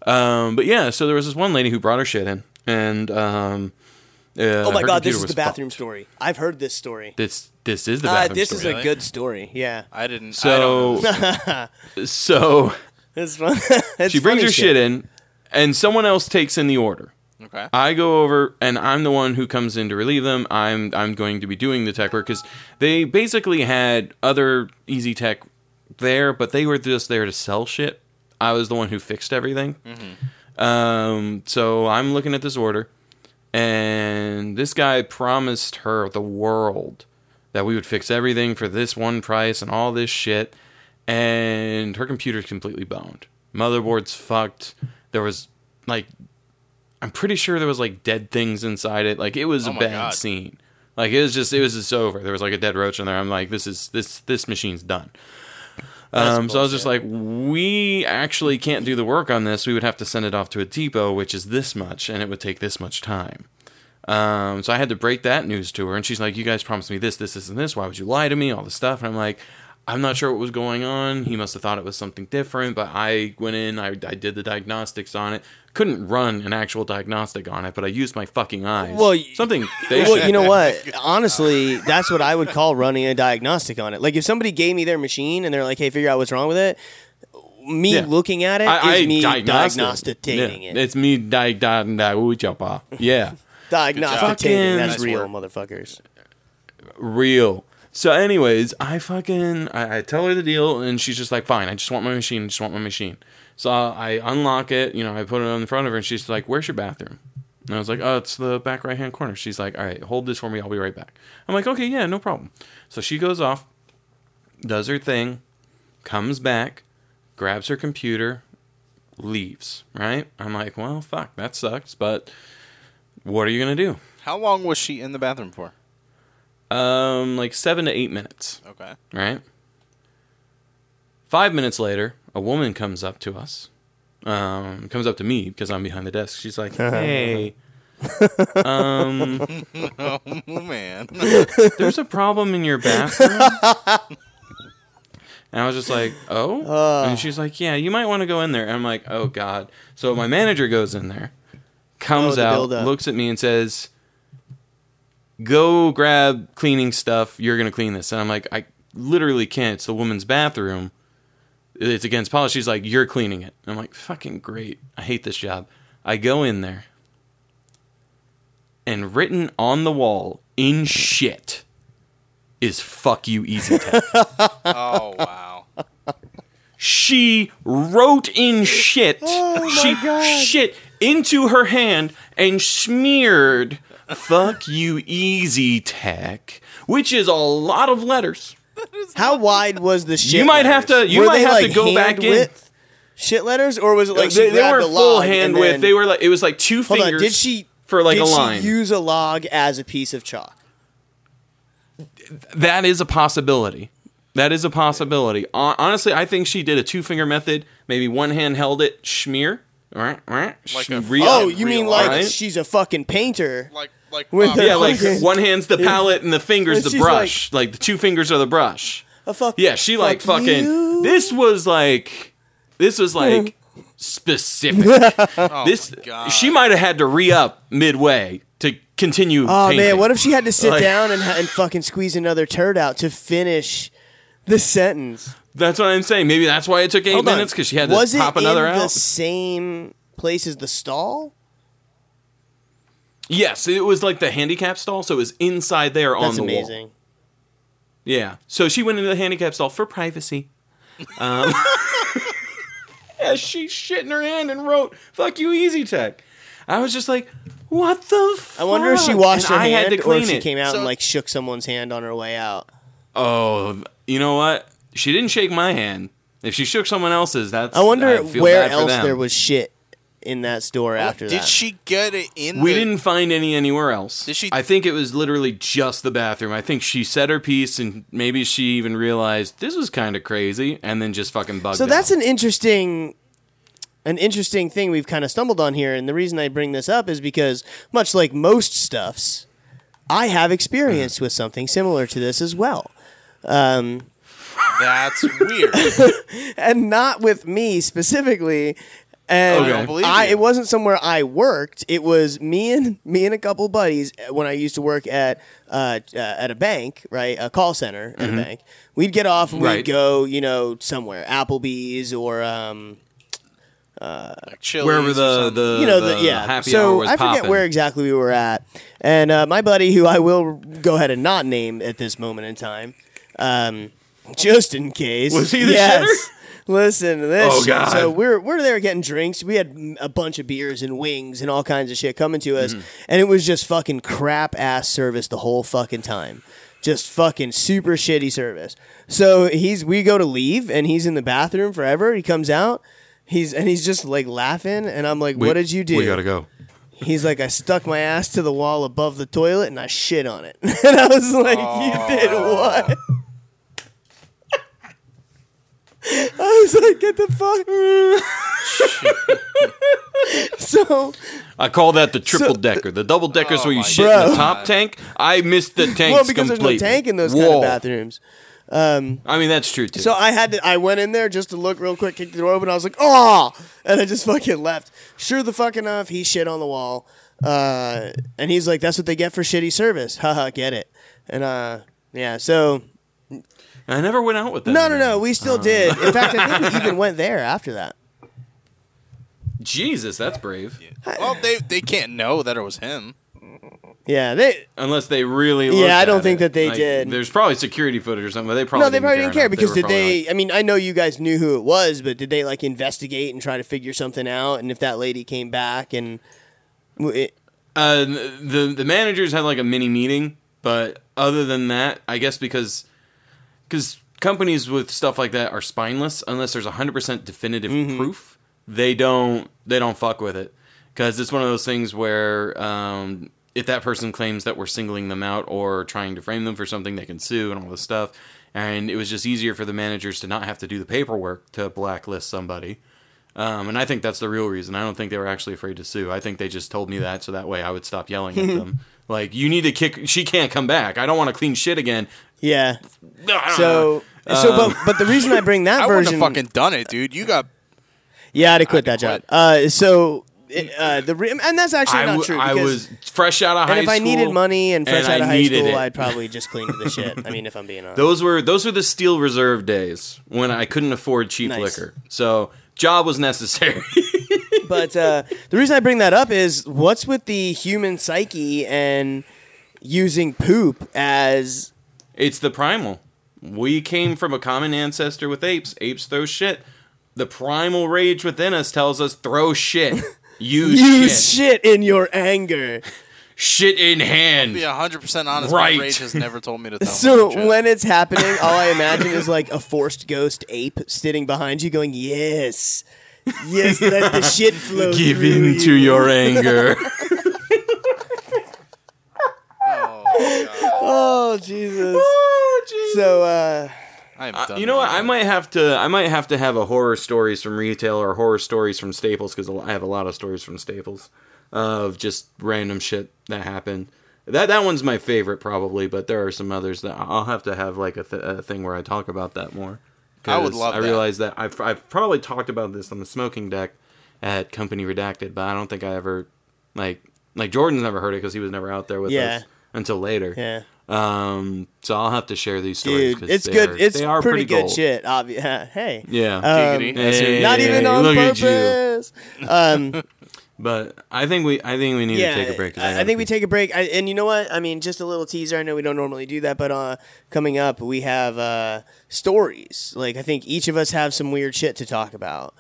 Um, but yeah, so there was this one lady who brought her shit in, and um, uh, Oh my god, this is the bathroom fucked. story. I've heard this story. This this is the Uh, bathroom. this is a good story. Yeah, I didn't. so I so it's fun. It's she brings funny her shit in, and someone else takes in the order. Okay. I go over and I'm the one who comes in to relieve them. I'm I'm going to be doing the tech work because they basically had other EasyTech there, but they were just there to sell shit. I was the one who fixed everything. Um, so I'm looking at this order, and this guy promised her the world that we would fix everything for this one price and all this shit. And her computer's completely boned. Motherboard's fucked. There was like I'm pretty sure there was like dead things inside it. Like it was Oh a bad God. scene. Like it was just it was just over. There was like a dead roach in there. I'm like, this is this this machine's done. Um, so I was just like, we actually can't do the work on this. We would have to send it off to a depot, which is this much, and it would take this much time. Um, so I had to break that news to her, and she's like, "You guys promised me this, this, this, and this. Why would you lie to me? All this stuff." And I'm like, "I'm not sure what was going on. He must have thought it was something different." But I went in, I, I did the diagnostics on it. Couldn't run an actual diagnostic on it, but I used my fucking eyes. Well, something. They well, should- you know what? Honestly, that's what I would call running a diagnostic on it. Like if somebody gave me their machine and they're like, "Hey, figure out what's wrong with it," me Yeah. looking at it is I, I me diagnosticating Yeah, it. It's me diagnostic. Yeah. Diagnosticating. That's real, motherfuckers. real. So, anyways, I fucking I, I tell her the deal, and she's just like, "Fine, I just want my machine. I just want my machine." So I unlock it. You know, I put it in front of her, and she's like, "Where's your bathroom?" And I was like, "Oh, it's the back right hand corner." She's like, "All right, hold this for me. I'll be right back." I'm like, "Okay, yeah, no problem." So she goes off, does her thing, comes back, grabs her computer, leaves. Right? I'm like, "Well, fuck, that sucks, but what are you gonna do?" How long was she in the bathroom for? Um, like seven to eight minutes. Okay. right? Five minutes later, a woman comes up to us. Um, comes up to me because I'm behind the desk. She's like, "Hey, um, Oh man. there's a problem in your bathroom." And I was just like, "Oh," and she's like, "Yeah, you might want to go in there." And I'm like, "Oh God!" So my manager goes in there, comes Oh, the out, buildup. looks at me, and says, "Go grab cleaning stuff. You're gonna clean this." And I'm like, "I literally can't. It's the woman's bathroom. It's against policy." She's like, "You're cleaning it." I'm like, "Fucking great. I hate this job." I go in there, and written on the wall in shit is "fuck you, EasyTech." Oh wow. she wrote in shit. Oh, she shit into her hand and smeared "fuck you, EasyTech," which is a lot of letters. How wide was the shit? You might have to- you Were might they, have to go back in. Shit letters, or was it like uh, they, she they grabbed were a full hand and width. then- They were like it was like two Hold fingers. on, did she for like did a line? She use a log as a piece of chalk. that is a possibility. That is a possibility. Honestly, I think she did a two finger method. Maybe one hand held it, smear. Right, right. Like a- Re- Oh, you mean like right. she's a fucking painter? Like like With um, the- Yeah, like Okay. one hand's the palette and the fingers And the she's brush. Like, the two fingers are the brush. A fuck. Yeah, she like fuck fucking. you. This was like, this was like specific. oh this my God. she might have had to re up midway to continue. Oh painting. man, what if she had to sit Like- down and, and fucking squeeze another turd out to finish the sentence? That's what I'm saying. Maybe that's why it took eight Hold on. minutes because she had to Was pop it another in the out. same place as the stall? Yes, it was like the handicap stall, so it was inside there on That's the wall. amazing. Yeah. So she went into the handicap stall for privacy. Um, as she shit in her hand and wrote "Fuck you, EasyTech." I was just like, "What the?" Fuck? I wonder if she And washed her I hand had to or if she it. came out So- and like shook someone's hand on her way out. Oh, you know what? She didn't shake my hand. If she shook someone else's, that's. I wonder I feel where bad else there was shit in that store after Did that. Did she get it in? We the, didn't find any anywhere else. Did she- I think it was literally just the bathroom. I think she said her piece, and maybe she even realized this was kind of crazy, and then just fucking bugged. So that's out. an interesting an interesting thing we've kind of stumbled on here and the reason I bring this up is because much like most stuffs I have experience with something similar to this as well. Um, That's weird. and not with me specifically. And I don't believe I, it wasn't somewhere I worked. It was me and me and a couple buddies when I used to work at uh, uh, at a bank, right, a call center at a bank. We'd get off and Right. we'd go, you know, somewhere, Applebee's or um, like Chili's wherever or the something. the you know, the the, yeah. happy hour so was I forget popping. where exactly we were at, and uh, my buddy, who I will go ahead and not name at this moment in time, um, just in case, Was he the yes. shitter? Listen to this. Oh. God. So we're we're there getting drinks. We had a bunch of beers and wings and all kinds of shit coming to us, Mm-hmm. and it was just fucking crap ass service the whole fucking time. Just fucking super shitty service. So he's we go to leave and he's in the bathroom forever. He comes out. He's and he's just like laughing and I'm like, We- "What did you do?" We gotta go. He's like, I stuck my ass to the wall above the toilet and I shit on it. and I was like, You did what? I was like, Get the fuck. so, I call that the triple So- decker. The double deckers Oh where you my shit in the top tank. I missed the tanks well, because completely. there's no tank in those Whoa. kind of bathrooms. Um, I mean, that's true too. So I had to, I went in there just to look real quick, kicked the door open. I was like, oh, and I just fucking left. Sure the fuck enough, he shit on the wall. Uh, and he's like, that's what they get for shitty service. Haha, get it. And, uh, yeah, so I never went out with them. No, no, no. We still did. In fact, I think we even went there after that. Jesus, that's brave. Well, they they can't know that it was him. Yeah, they. Unless they really. Yeah, I don't at think it. that they Like, did. There's probably security footage or something, but they probably No, they probably didn't care enough. because were did probably they? like- I mean, I know you guys knew who it was, but did they like investigate and try to figure something out? And if that lady came back and w- it, Uh, the the managers had like a mini meeting, but other than that, I guess because because companies with stuff like that are spineless unless there's 100% definitive Mm-hmm. proof. They don't they don't fuck with it because it's one of those things where um, if that person claims that we're singling them out or trying to frame them for something, they can sue and all this stuff. And it was just easier for the managers to not have to do the paperwork to blacklist somebody. Um, and I think that's the real reason. I don't think they were actually afraid to sue. I think they just told me that so that way I would stop yelling at them. Like, you need to kick. She can't come back. I don't want to clean shit again. yeah. So, so, but but the reason I bring that version I wouldn't version, have fucking done it, dude. You got yeah, I'd have quit I'd that job. quit. Uh, so. it- Uh, the re- and that's actually I, not w- true. I because- was fresh out of high school. and if school. I needed money and fresh and out of I high needed school, it. I'd probably just clean the shit. I mean, if I'm being honest. Those were those were the steel reserve days when I couldn't afford cheap Nice. liquor. So job was necessary. but uh, the reason I bring that up is what's with the human psyche and using poop as it's the primal. We came from a common ancestor with apes. Apes throw shit. The primal rage within us tells us throw shit. Use, use shit. shit in your anger. Shit in hand. be hundred percent honest. Right. My rage has never told me to tell So when it's happening, all I imagine is like a forced ghost ape sitting behind you, going, "Yes, yes, let the shit flow Give through in you." to your anger. Oh Jesus! Oh, Jesus. So uh, I am Uh, done you know what? with I might have to. I might have to have a horror stories from retail or horror stories from Staples because I have a lot of stories from Staples of just random shit that happened. That that one's my favorite probably, but there are some others that I'll have to have like a, th- a thing where I talk about that more. I would love I that. realize that I've I've probably talked about this on the smoking deck at Company Redacted, but I don't think I ever like like Jordan's never heard it because he was never out there with Yeah. us until later. yeah, Um, so I'll have to share these stories. dude, 'cause it's they good. are- it's they are pretty, good gold. shit. Obvi- hey, Yeah. Um, Giggity. Hey, not even on look at you. purpose. Um, But I think we I think we need to take a break. I, I gotta think we pee. take a break. I, and you know what? I mean, just a little teaser. I know we don't normally do that, but uh, coming up, we have uh, stories. Like, I think each of us have some weird shit to talk about.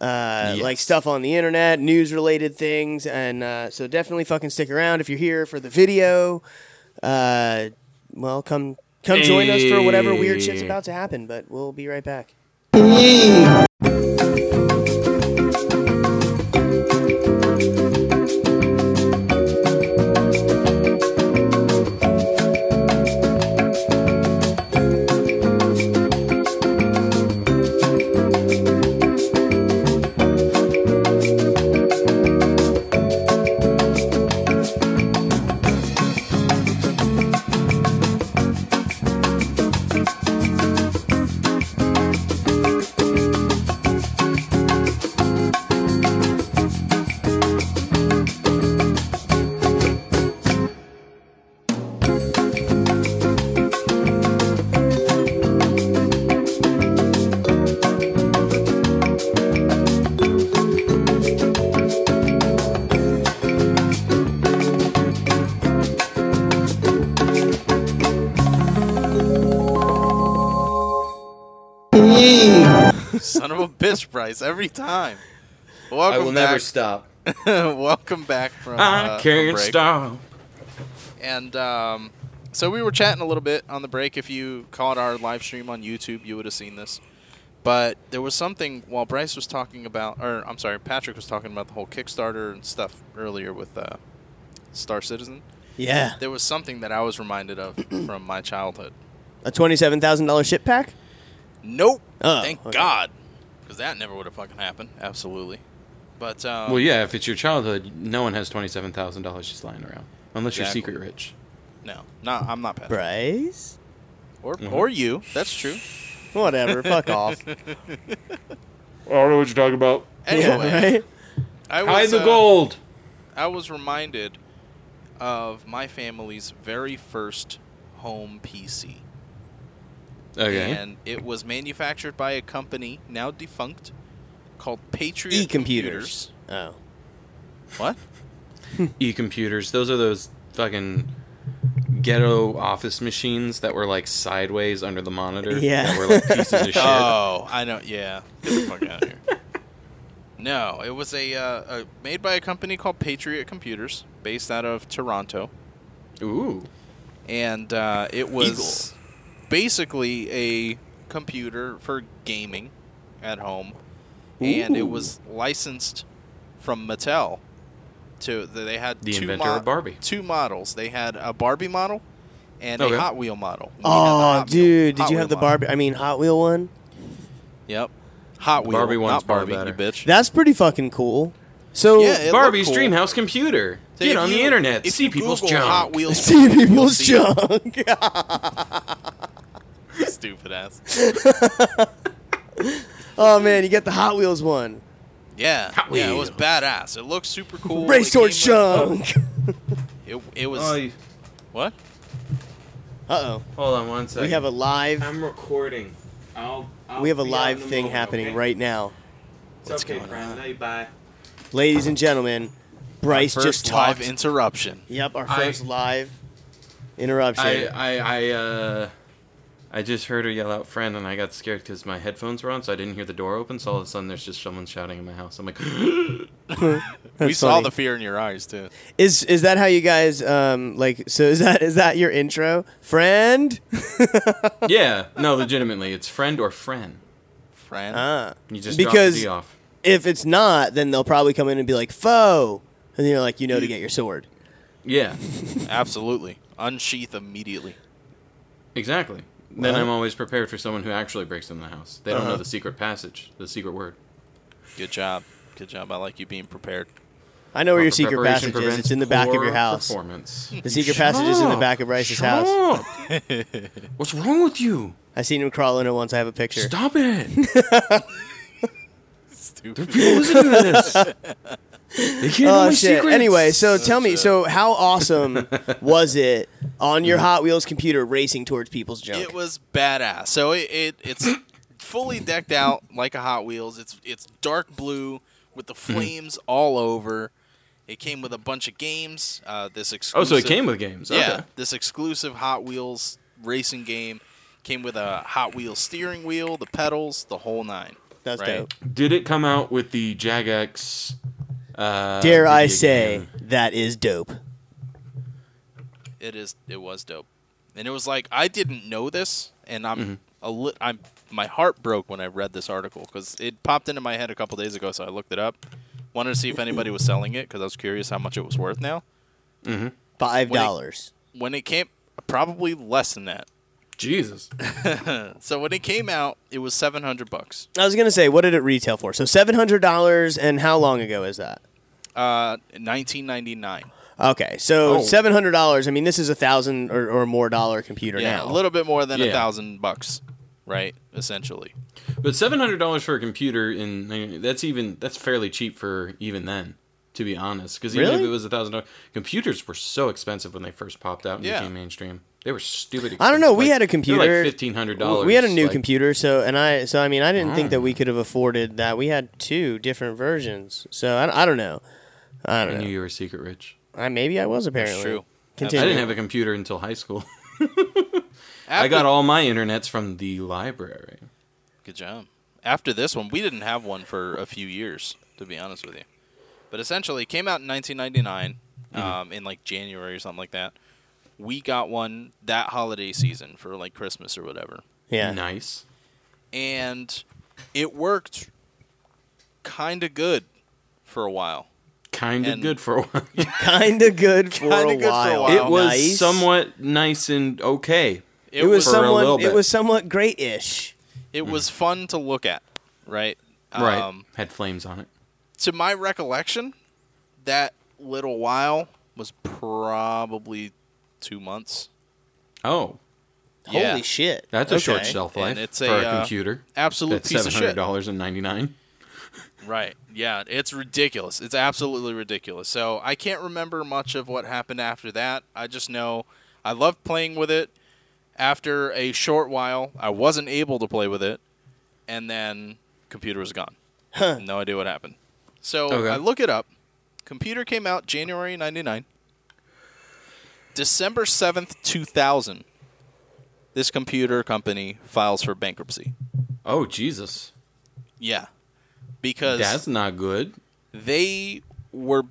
Uh, Like stuff on the internet, news related things. And uh, so definitely fucking stick around if you're here for the video. Uh, well, come. Come join us for whatever weird shit's Hey. about to happen, but we'll be right back. Son of a Bryce, every time. I Welcome will back. never stop. Welcome back from uh, I from can't break. stop. And um, so we were chatting a little bit on the break. If you caught our live stream on YouTube, you would have seen this. But there was something while Bryce was talking about, or I'm sorry, Patrick was talking about the whole Kickstarter and stuff earlier with uh, Star Citizen. Yeah. There was something that I was reminded of from my childhood. A $27,000 ship pack? Nope. Oh, Thank okay. God. Because that never would have fucking happened. Absolutely. But um, Well, yeah, if it's your childhood, no one has twenty seven thousand dollars just lying around, unless you're secret rich. no, no, I'm not Patrick. Bryce? Or Mhm. or you. That's true. Whatever. Fuck off. I don't know what you're talking about. Anyway, Yeah, right? I was Hide the uh, gold. I was reminded of my family's very first home PC. Okay. And it was manufactured by a company now defunct called Patriot E-computers. Oh. What? E-computers. Those are those fucking ghetto office machines that were like sideways under the monitor. Yeah. That were like pieces of shit. Oh, I know. Yeah. Get the fuck out of here. No, it was a, uh, a made by a company called Patriot Computers, based out of Toronto, Ooh. and uh, it was basically a computer for gaming at home, and it was licensed from Mattel. To they had The two inventor of Barbie. Two models. They had a Barbie model and Okay. a Hot Wheel model. We Oh, Hot Wheel- dude, did Hot you have the model. Barbie? I mean, Hot Wheel one. Yep. Hot Wheel. Barbie one's not Barbie, far you better. bitch. That's pretty fucking cool. So, Yeah, it Barbie's looked cool. Dreamhouse computer. So Get if on the internet. if See people's Google junk. Hot Wheels. see you'll people's see junk. Stupid ass. oh man, you get the Hot Wheels one. Yeah, Hot yeah, it was badass. It looked super cool. Race It towards junk. It, it was Oh, you- what? Uh oh, hold on one second. we have a live. I'm recording. I'll, I'll We have a live thing moment, happening okay? right now, It's What's okay, going friend. on? Hey, bye. ladies and gentlemen. Bryce Our just first live interruption. yep, our I- first live interruption. I, I, I, uh, I just heard her yell out "friend" and I got scared because my headphones were on, so I didn't hear the door open. So all of a sudden, there's just someone shouting in my house. I'm like, we That's saw the fear in your eyes too. Is is that how you guys um like? So is that is that your intro, friend? yeah, no, legitimately, it's friend or friend. Friend. Ah, You just Because- drop the D off. if it's not, then they'll probably come in and be like foe, and you're like, you know, to get your sword. Yeah, Absolutely. Unsheath immediately. exactly. Then I'm always prepared for someone who actually breaks in the house. They don't Uh-huh. know the secret passage, the secret word. Good job. Good job. I like you being prepared. I know where your secret preparation passage is. prevents It's in the back of your house. Performance. The secret passage is in the back of Bryce's house. Stop. What's wrong with you? I seen him crawl in it once. I have a picture. Stop it! There are Stupid. people listening to this. They can't know Oh my shit! secrets. Anyway, so tell me, so how awesome was it on your Hot Wheels computer racing towards people's junk? It was badass. So it, it it's fully decked out like a Hot Wheels. It's it's dark blue with the flames all over. It came with a bunch of games. Uh, this Oh, exclusive, so it came with games. Okay. yeah, this exclusive Hot Wheels racing game came with a Hot Wheels steering wheel, the pedals, the whole nine. That's right? dope. Did it come out with the Jagex? Uh, Dare I video say game? that is dope. It is. It was dope, and it was like I didn't know this, and I'm Mm-hmm. a li- I'm my heart broke when I read this article because it popped into my head a couple days ago, so I looked it up. Wanted to see if anybody was selling it because I was curious how much it was worth now. Five When it- dollars. When it came, probably less than that. Jesus. So when it came out, it was seven hundred bucks. I was gonna say, what did it retail for? So seven hundred dollars, and how long ago is that? Uh, nineteen ninety nine. Okay, so Oh. seven hundred dollars. I mean, this is a thousand or, or more dollar computer Yeah, now. a little bit more than a Yeah. thousand bucks, right? Essentially. But seven hundred dollars for a computer, in I mean, that's even that's fairly cheap for even then, to be honest. Because even if it was a thousand dollars, computers were so expensive when they first popped out and Yeah. became mainstream. They were stupid. I don't know. We Like, had a computer. like fifteen hundred dollars. We had a new like, computer, so and I so I mean I didn't think that we could have afforded that. We had two different versions, so I, I don't know. I I don't knew know. you were secret rich. I, maybe I was apparently. That's true. Continue. I didn't have a computer until high school. I got all my internets from the library. Good job. After this one, we didn't have one for a few years, to be honest with you. But essentially, it came out in 1999, um, in like January or something like that. We got one that holiday season for like Christmas or whatever, Yeah. Nice. and it worked kind of good for a while. Kind of good for a while. kind of good for a good for a while. while. it was Nice. somewhat nice and okay. It was for a little somewhat. It was somewhat great-ish. it was fun to look at, right? Right. Um, Had flames on it. to my recollection, that little while was probably two months. Oh, Yeah. Holy shit! that's a short Okay. shelf And life it's for a, a, uh, computer. Absolute That's piece seven of hundred shit. dollars and ninety nine. Right. Yeah, it's ridiculous. It's absolutely ridiculous. So I can't remember much of what happened after that. I just know I loved playing with it. After a short while, I wasn't able to play with it, and then computer was gone. Huh. No idea what happened. So Okay. I look it up. Computer came out January '99. December seventh, two thousand. This computer company files for bankruptcy. Oh Jesus, Yeah, because that's not good. they were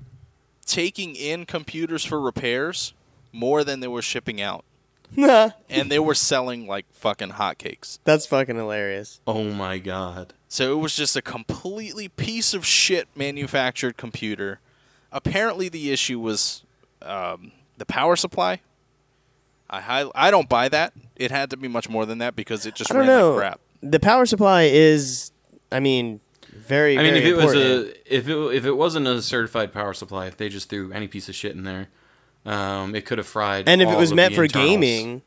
taking in computers for repairs more than they were shipping out. and they were selling like fucking hotcakes. That's fucking hilarious. Oh my God. So it was just a completely piece of shit manufactured computer. Apparently, the issue was um, the power supply. I hi- I don't buy that. It had to be much more than that because it just I don't ran know. like crap. The power supply is, I mean, very. I mean, if very it was a if it if it wasn't a certified power supply, if they just threw any piece of shit in there, um, it could have fried. and if it was meant for internals. gaming,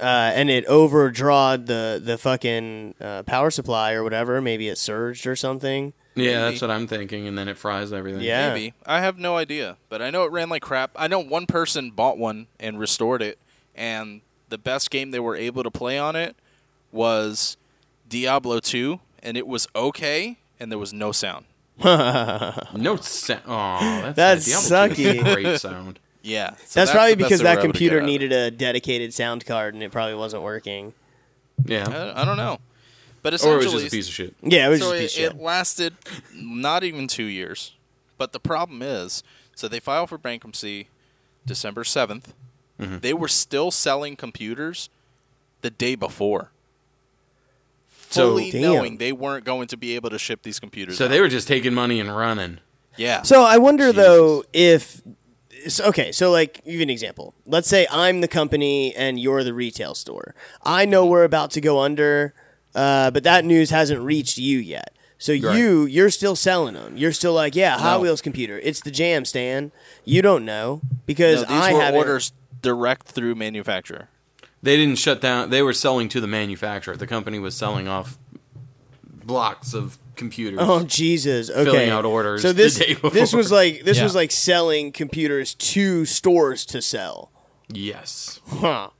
uh, and it overdrawed the the fucking uh, power supply or whatever, maybe it surged or something. yeah, Maybe. that's what I'm thinking, and then it fries everything. Yeah. Maybe. I have no idea. But I know it ran like crap. I know one person bought one and restored it, and the best game they were able to play on it was Diablo 2, and it was okay, and there was no sound. no sound. Oh, that's That's Diablo 2 is sucky. Great sound. Yeah. so that's, probably because that able to get computer out of it. needed a dedicated sound card, and it probably wasn't working. Yeah, I, I don't know. But essentially, or it was just a piece of shit. Yeah, it was so just a it, piece of it lasted not even two years. But the problem is, so they filed for bankruptcy December 7th. Mm-hmm. They were still selling computers the day before. So- Fully Damn. knowing they weren't going to be able to ship these computers. So out. they were just taking money and running. yeah. So I wonder though if so, okay, so like give you an example. Let's say I'm the company and you're the retail store. I know we're about to go under, uh, but that news hasn't reached you yet. So Right. you you're still selling them. You're still like, yeah, Hot No. Wheels computer. It's the Jam Stan. You don't know because No, these I were haven't. orders direct through manufacturer. They didn't shut down. They were selling to the manufacturer. The company was selling off blocks of computers. Oh Jesus! Okay. Filling out orders So the this day this was like this Yeah. was like selling computers to stores to sell. Yes, Huh.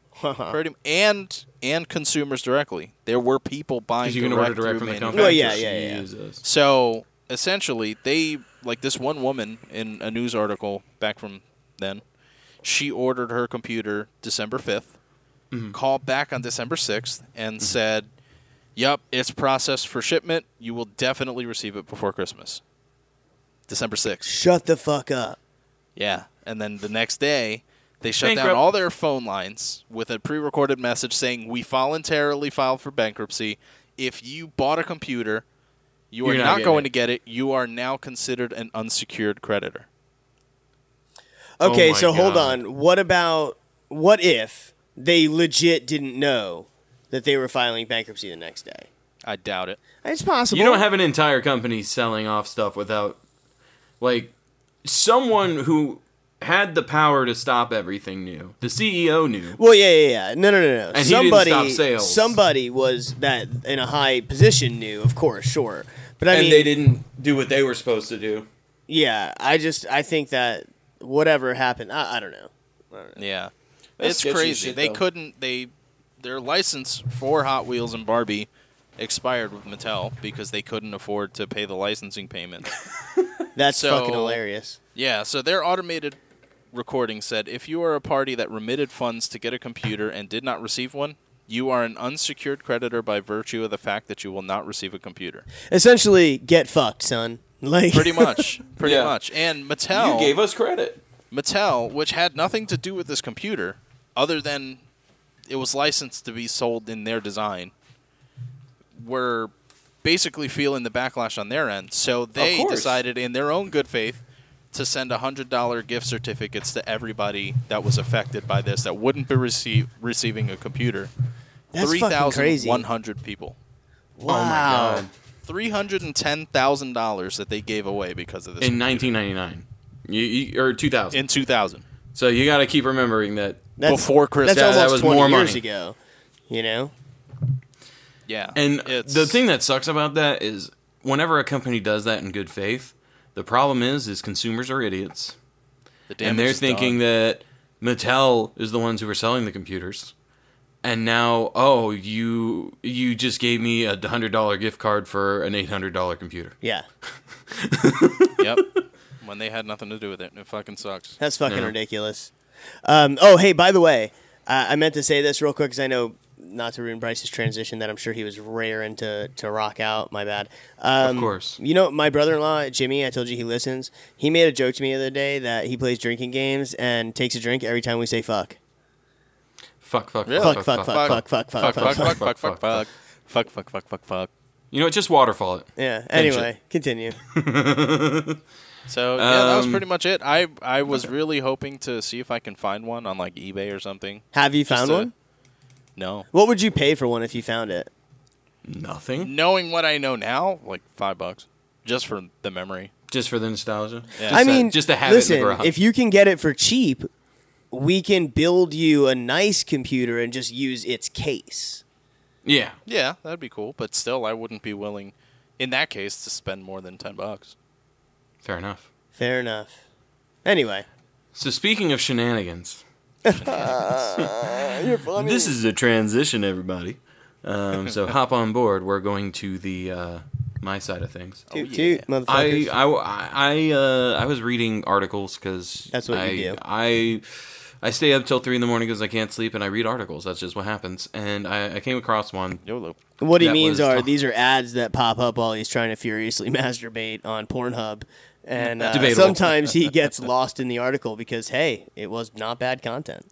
Pretty and and consumers directly. There were people buying because you can direct order direct from the company. Well, yeah, yeah, yeah. Jesus. So essentially, they like this one woman in a news article back from then. She ordered her computer December 5th called back on December sixth and mm-hmm. said, "Yep, it's processed for shipment. You will definitely receive it before Christmas." December sixth. Shut the fuck up. Yeah, and then the next day they shut down all their phone lines with a pre-recorded message saying, "We voluntarily filed for bankruptcy. If you bought a computer, you are You're not not, going it." to get it. You are now considered an unsecured creditor." Okay, Oh my so hold on. What about what if they legit didn't know that they were filing bankruptcy the next day? I doubt it. It's possible. You don't have an entire company selling off stuff without, like, someone who had the power to stop everything new. The CEO knew. Well, yeah, yeah, yeah. No, no, no, no. And he didn't somebody, stop sales. somebody was that in a high position knew, of course, sure. But I and mean, they didn't do what they were supposed to do. yeah. I just, I think that whatever happened, I, I don't know. Yeah, That's it's crazy. shit, they though. couldn't. They their license for Hot Wheels and Barbie expired with Mattel because they couldn't afford to pay the licensing payment. That's So- fucking hilarious. yeah, so their automated recording said if you are a party that remitted funds to get a computer and did not receive one, you are an unsecured creditor by virtue of the fact that you will not receive a computer. Essentially, get fucked, son. Like Pretty much, pretty Yeah. much. And Mattel You gave us credit. Mattel, which had nothing to do with this computer, other than it was licensed to be sold in their design, were basically feeling the backlash on their end. So they decided, in their own good faith, to send hundred dollar gift certificates to everybody that was affected by this that wouldn't be receive, receiving a computer. That's Three fucking crazy. one hundred people. Wow. Oh. Three hundred and ten thousand dollars that they gave away because of this In 1999. You, you, or 2000. in two thousand so you got to keep remembering that. That's, before Christmas. That's Yeah, that almost was 20 more years money. ago. You know? yeah, And it's, the thing that sucks about that is whenever a company does that in good faith, the problem is is consumers are idiots. the and they're is done. thinking that Mattel is the ones who are selling the computers. And now, oh, you you just gave me a hundred dollar gift card for an eight hundred dollar computer. Yeah. yep. When they had nothing to do with it. It fucking sucks. That's fucking Yeah. ridiculous. Um, oh, hey, by the way, uh, I meant to say this real quick because I know not to ruin Bryce's transition that I'm sure he was raring to, to rock out. My bad. Um, Of course. You know, my brother in law, Jimmy, I told you he listens. He made a joke to me the other day that he plays drinking games and takes a drink every time we say fuck. Fuck, fuck, Really? Fuck, fuck, fuck, fuck, fuck, fuck, Fuck, fuck, fuck, fuck. fuck, fuck, fuck, fuck. Fuck, fuck, fuck, fuck, fuck. You know, what, just waterfall it. Yeah. Finish Anyway, continue. So yeah, that was Um, pretty much it. I I was really hoping to see if I can find one on like eBay or something. Have you Just found to- one? No. What would you pay for one if you found it? Nothing. Knowing what I know now, like five bucks, just for the memory. Just for the nostalgia. Yeah. Just I to- mean, just to have listen, it in the garage. if you can get it for cheap, we can build you a nice computer and just use its case. yeah. Yeah, that'd be cool. But still, I wouldn't be willing, in that case, to spend more than ten bucks. Fair enough. Fair enough. Anyway, So speaking of shenanigans, you're funny. this is a transition, everybody. Um, so hop on board. We're going to the uh, my side of things. toot yeah. toot, I motherfuckers. I I uh, I was reading articles because That's what I, you do. I I stay up till three in the morning because I can't sleep, and I read articles. That's just what happens. And I, I came across one. YOLO. what he means are tough. these are ads that pop up while he's trying to furiously masturbate on Pornhub. And uh, sometimes he gets lost in the article because, hey, it was not bad content.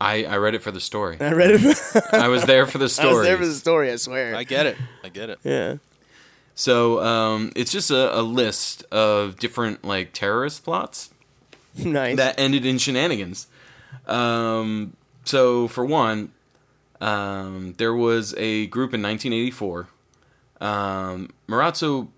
I, I read it for the story. I read it. I was there for the story. I story. was there for the story, I swear. I get it. I get it. yeah. So um, it's just a, a list of different like terrorist plots Nice. that ended in shenanigans. Um, so for one, um, there was a group in 1984. Um, Marazzo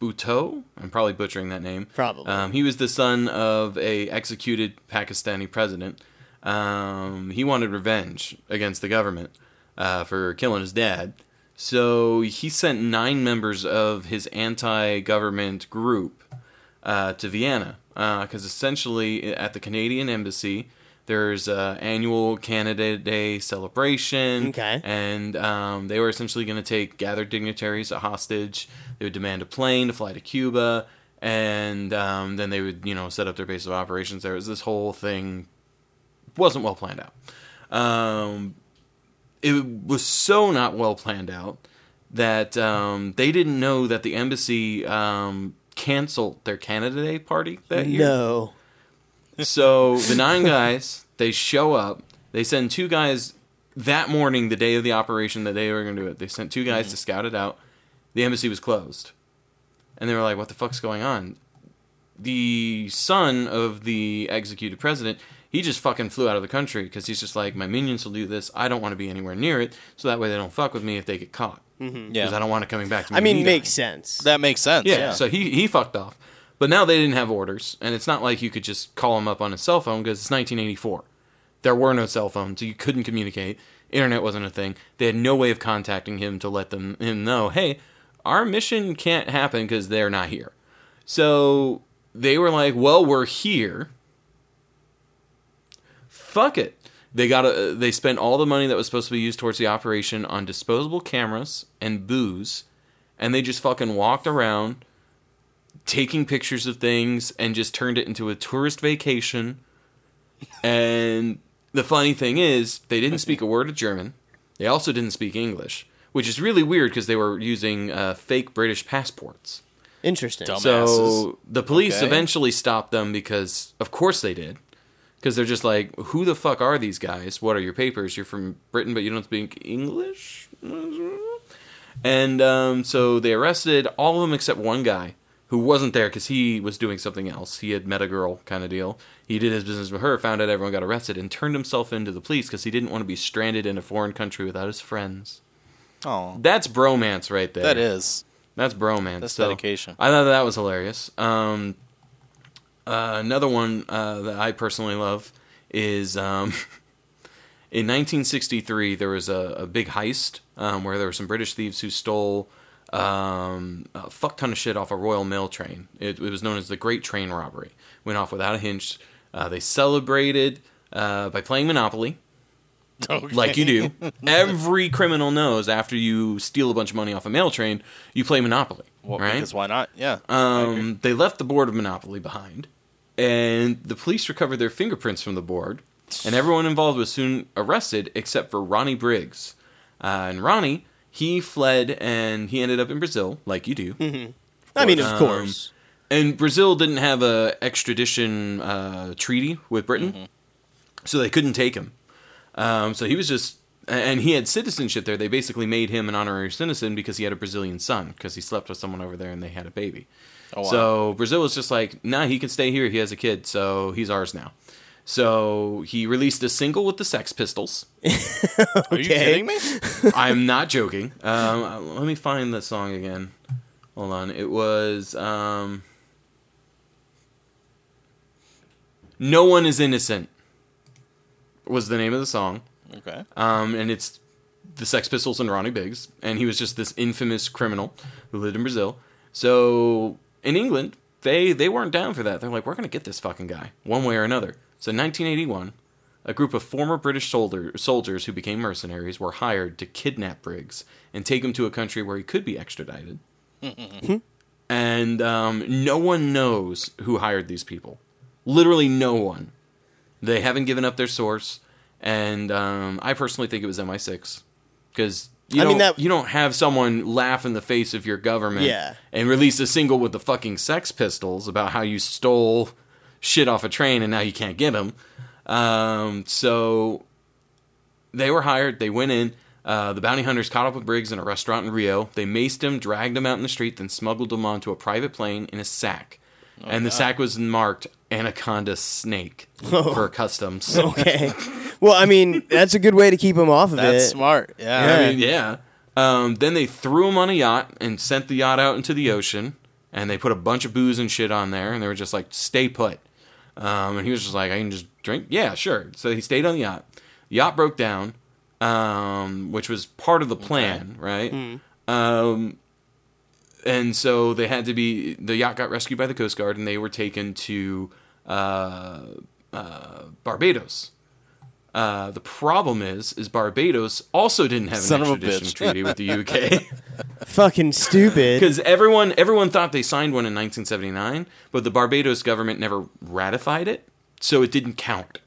Bhutto, I'm probably butchering that name. Probably. Um, he was the son of a executed Pakistani president. Um, he wanted revenge against the government uh, for killing his dad. So he sent nine members of his anti-government group uh, to Vienna because essentially at the Canadian embassy There's a annual Canada Day celebration. Okay. And um, they were essentially going to take gathered dignitaries a hostage. They would demand a plane to fly to Cuba, and um, then they would, you know, set up their base of operations. There was this whole thing wasn't well planned out. Um, it was so not well planned out that um, they didn't know that the embassy um, canceled their Canada Day party that year. No. So the nine guys, they show up. They send two guys that morning, the day of the operation that they were going to do it. They sent two guys to scout it out. The embassy was closed, and they were like, "What the fuck's going on?" The son of the executed president, he just fucking flew out of the country because he's just like, "My minions will do this. I don't want to be anywhere near it, so that way they don't fuck with me if they get caught." Because Yeah. I don't want it coming back to me. I mean, me makes sense. That makes sense. Yeah, Yeah. so he he fucked off. But now they didn't have orders, and it's not like you could just call him up on his cell phone because it's 1984. There were no cell phones, so you couldn't communicate. Internet wasn't a thing. They had no way of contacting him to let them him know, hey, our mission can't happen because they're not here. So they were like, well, we're here. Fuck it. They got a, they spent all the money that was supposed to be used towards the operation on disposable cameras and booze, and they just fucking walked around taking pictures of things and just turned it into a tourist vacation. And the funny thing is, they didn't speak a word of German. They also didn't speak English, which is really weird because they were using uh, fake British passports. Interesting. Dumb. So the police Okay. eventually stopped them because, of course, they did. Because they're just like, who the fuck are these guys? What are your papers? You're from Britain, but you don't speak English? And um, so they arrested all of them except one guy who wasn't there because he was doing something else. He had met a girl kind of deal. He did his business with her, found out everyone got arrested, and turned himself into the police because he didn't want to be stranded in a foreign country without his friends. Oh, That's bromance right there. that is. That's bromance. That's So, dedication. I thought that was hilarious. Um, uh, another one uh, that I personally love is um, in 1963 there was a, a big heist um, where there were some British thieves who stole um, a fuck ton of shit off a Royal Mail train. It, it was known as the Great Train Robbery. Went off without a hitch. Uh, they celebrated uh, by playing Monopoly like you do. Every criminal knows after you steal a bunch of money off a mail train, you play Monopoly, Well, right? Because why not? Yeah. Um, they left the board of Monopoly behind, and the police recovered their fingerprints from the board, and everyone involved was soon arrested except for Ronnie Briggs. Uh, and Ronnie, he fled and he ended up in Brazil, like you do. I mean, of Um, course. And Brazil didn't have a extradition uh, treaty with Britain, so they couldn't take him. Um, so he was just, and he had citizenship there. They basically made him an honorary citizen because he had a Brazilian son because he slept with someone over there and they had a baby. Oh, wow. So Brazil was just like, nah, he can stay here. He has a kid, so he's ours now. So he released a single with the Sex Pistols. Are you kidding me? I'm not joking. Um, let me find the song again. Hold on. It was um, "No One Is Innocent." Was the name of the song, Okay. um, and it's the Sex Pistols and Ronnie Biggs, and he was just this infamous criminal who lived in Brazil. So in England, they they weren't down for that. They're like, we're gonna get this fucking guy one way or another. So in 1981, a group of former British soldier, soldiers who became mercenaries were hired to kidnap Briggs and take him to a country where he could be extradited. and um, no one knows who hired these people. Literally no one. They haven't given up their source, and um, I personally think it was MI6 because you I don't mean, that- you don't have someone laugh in the face of your government Yeah. and release a single with the fucking Sex Pistols about how you stole shit off a train and now you can't get them. Um, so they were hired. They went in. Uh, the bounty hunters caught up with Briggs in a restaurant in Rio. They maced him, dragged him out in the street, then smuggled him onto a private plane in a sack. And the sack was marked Anaconda Snake for customs. Okay. well, I mean, that's a good way to keep him off of That's it. That's smart. Yeah. Yeah. I mean, yeah. Um, then they threw him on a yacht and sent the yacht out into the ocean. And they put a bunch of booze and shit on there. And they were just like, stay put. Um, and he was just like, I can just drink? Yeah, sure. So he stayed on the yacht. The yacht broke down, um, which was part of the plan, right? Um, and so they had to be, the yacht got rescued by the Coast Guard and they were taken to uh, uh, Barbados Uh, the problem is, is Barbados also didn't have an Son extradition treaty with the UK Fucking stupid. because everyone everyone thought they signed one in 1979, but the Barbados government never ratified it, so it didn't count.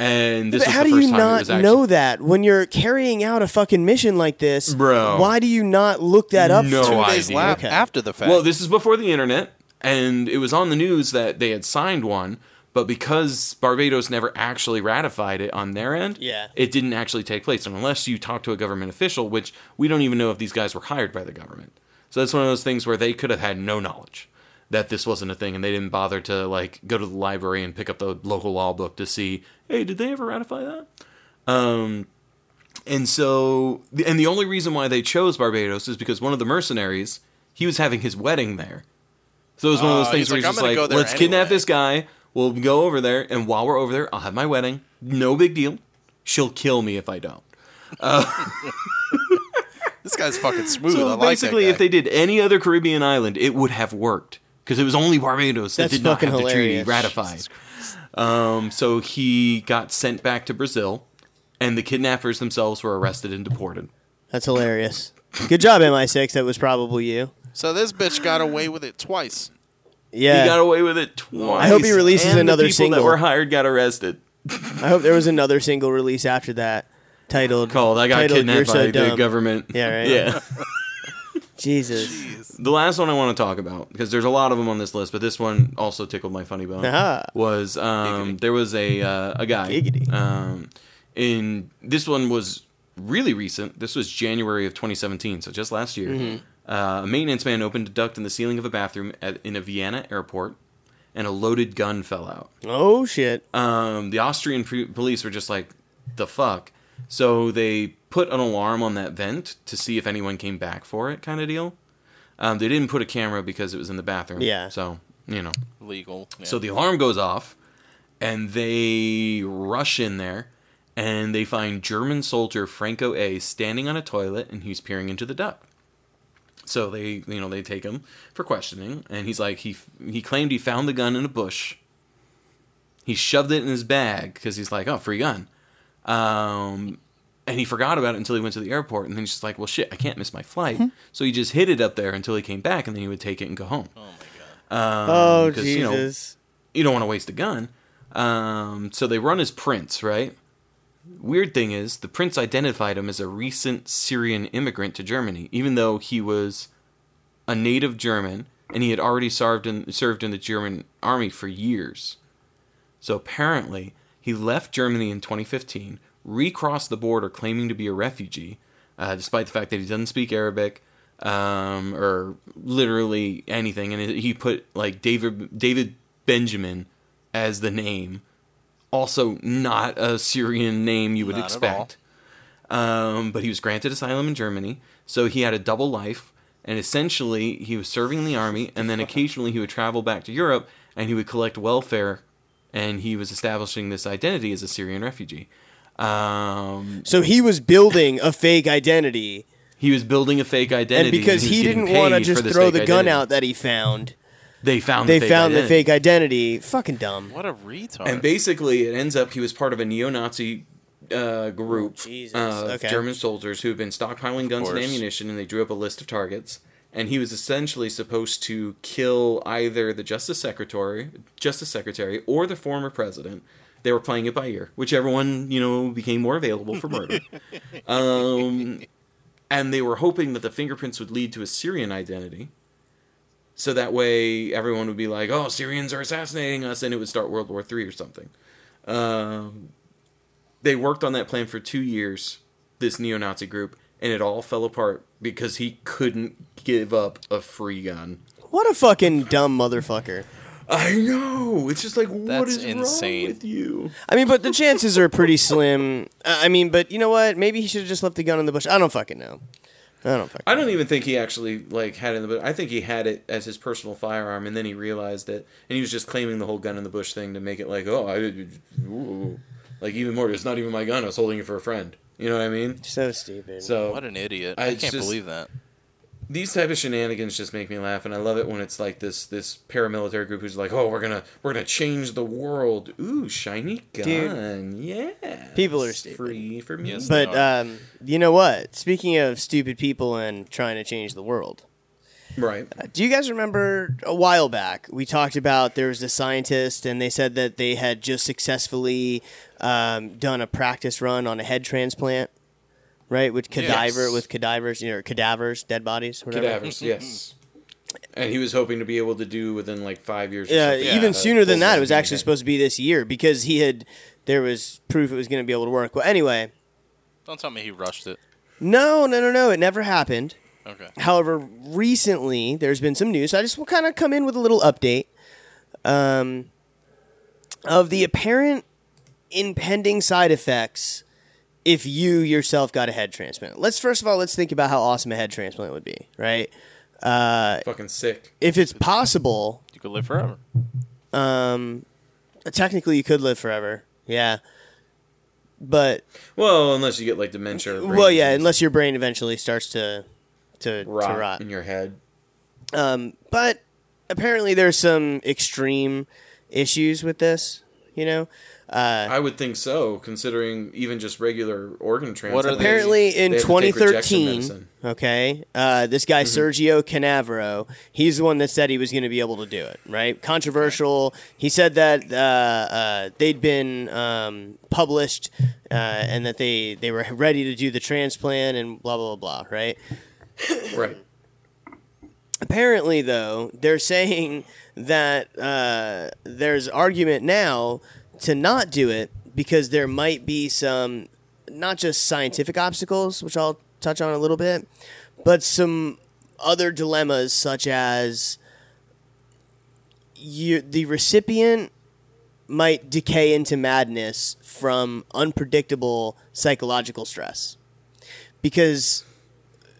And this But was how the do first you not actually, know that when you're carrying out a fucking mission like this, Bro. Why do you not look that up? No for- Two days idea. la- Okay. after the fact. Well, this is before the internet, and it was on the news that they had signed one, but because Barbados never actually ratified it on their end, Yeah. it didn't actually take place. And unless you talk to a government official, which we don't even know if these guys were hired by the government. So that's one of those things where they could have had no knowledge that this wasn't a thing, and they didn't bother to like go to the library and pick up the local law book to see, hey, did they ever ratify that? Um, and so, and the only reason why they chose Barbados is because one of the mercenaries, he was having his wedding there. So it was one of those things he's where like, he's just like, let's kidnap this guy. We'll go over there, and while we're over there, I'll have my wedding. No big deal. She'll kill me if I don't. this guy's fucking smooth. I So like that basically, guy. if they did any other Caribbean island, it would have worked because it was only Barbados that That's did not fucking have the treaty ratified. Um, so he got sent back to Brazil, and the kidnappers themselves were arrested and deported. That's hilarious. Good job, MI6. That was probably you. So this bitch got away with it twice. Yeah. He got away with it twice. I hope he releases and another the people single. that were hired got arrested. I hope there was another single release after that titled Called I got titled, kidnapped You're by so the dumb. government. Yeah, right. Yeah. Jesus. the last one I want to talk about because there's a lot of them on this list, but this one also tickled my funny bone. Aha. Was um, there was a uh, a guy Giggity. um, in this one was really recent. This was January of 2017, so just last year. Mm-hmm. Uh, a maintenance man opened a duct in the ceiling of a bathroom at, in a Vienna airport, and a loaded gun fell out. Oh shit. um, the Austrian pre- police were just like, the fuck. So they put an alarm on that vent to see if anyone came back for it, kind of deal. Um, they didn't put a camera because it was in the bathroom. Yeah. So, you know. Legal. Yeah. So the alarm goes off, and they rush in there, and they find German soldier Franco A standing on a toilet, and he's peering into the duct. So they, you know, they take him for questioning, and he's like, he he claimed he found the gun in a bush. He shoved it in his bag because he's like, oh, free gun. Um, and he forgot about it until he went to the airport, and then he's just like, well, shit, I can't miss my flight. So he just hid it up there until he came back, and then he would take it and go home. oh my god. Um, Oh 'cause, you know, Jesus. you don't want to waste a gun. Um, so they run his prints, right? Weird thing is, the prints identified him as a recent Syrian immigrant to Germany, even though he was a native German and he had already served in served in the German army for years. So apparently, he left Germany in 2015, recrossed the border claiming to be a refugee, uh, despite the fact that he doesn't speak Arabic um, or literally anything, and he put like David David Benjamin as the name. Also, not a Syrian name you would Not expect. Um, but he was granted asylum in Germany, so he had a double life. And essentially, he was serving in the army, and then occasionally he would travel back to Europe and he would collect welfare, and he was establishing this identity as a Syrian refugee. Um, So he was building a fake identity, he was building a fake identity, and because was he getting didn't want to just throw the gun identity. out that he found, they found they the fake found the identity. fake identity. Fucking dumb. What a retard. And basically, it ends up he was part of a neo-Nazi uh, group Oh, Jesus. of Okay. German soldiers who had been stockpiling guns and ammunition, and they drew up a list of targets. And he was essentially supposed to kill either the Justice Secretary, Justice Secretary, or the former president. They were playing it by ear, whichever one you know became more available for murder. um, and they were hoping that the fingerprints would lead to a Syrian identity. So that way, everyone would be like, "Oh, Syrians are assassinating us," and it would start World War Three or something. Um, they worked on that plan for two years, this neo-Nazi group, and it all fell apart because he couldn't give up a free gun. What a fucking dumb motherfucker. I know. It's just like, what That's is insane. wrong with you? I mean, but the chances are pretty slim. I mean, but you know what? Maybe he should have just left the gun in the bush. I don't fucking know. I don't fucking. I don't even think he actually like had it in the bush. I think he had it as his personal firearm, and then he realized it, and he was just claiming the whole gun in the bush thing to make it like, oh, I, ooh. like even more. It's not even my gun. I was holding it for a friend. You know what I mean? So stupid. So what an idiot. I I, can't just- believe that. These type of shenanigans just make me laugh, and I love it when it's like this this paramilitary group who's like, "Oh, we're gonna we're gonna change the world." Ooh, shiny gun, yeah. People are stupid. free for me. Yes. But um, you know what? Speaking of stupid people and trying to change the world, right. do you guys remember a while back we talked about there was a scientist and they said that they had just successfully um, done a practice run on a head transplant, right? With cadaver, Yes. with cadavers, you know, cadavers, dead bodies, whatever. Cadavers, yes. And he was hoping to be able to do within like five years. Or Yeah, something. even sooner than that. It was actually head. supposed to be this year because he had there was proof it was going to be able to work. Well, anyway, Don't tell me he rushed it. no, no, no, no, it never happened. Okay. However, recently there's been some news. So I just will kind of come in with a little update um, of the apparent impending side effects if you yourself got a head transplant. Let's first of all let's think about how awesome a head transplant would be, right? Uh, fucking sick. if it's possible, You could live forever. um, technically you could live forever. Yeah. But Well, unless you get like dementia. or brain well, yeah, disease. unless your brain eventually starts to to rot, to rot. in your head. Um, but apparently there's some extreme issues with this. You know, uh, I would think so, considering even just regular organ transplant. What are they- apparently in they have to take rejection 2013, okay, uh, this guy Sergio Canavero, he's the one that said he was going to be able to do it. Right? Controversial. He said that uh, uh, they'd been um, published uh, and that they they were ready to do the transplant and blah blah blah. blah right? Right. apparently though they're saying that uh, there's argument now to not do it because there might be some not just scientific obstacles which i'll touch on a little bit but some other dilemmas such as you the recipient might decay into madness from unpredictable psychological stress because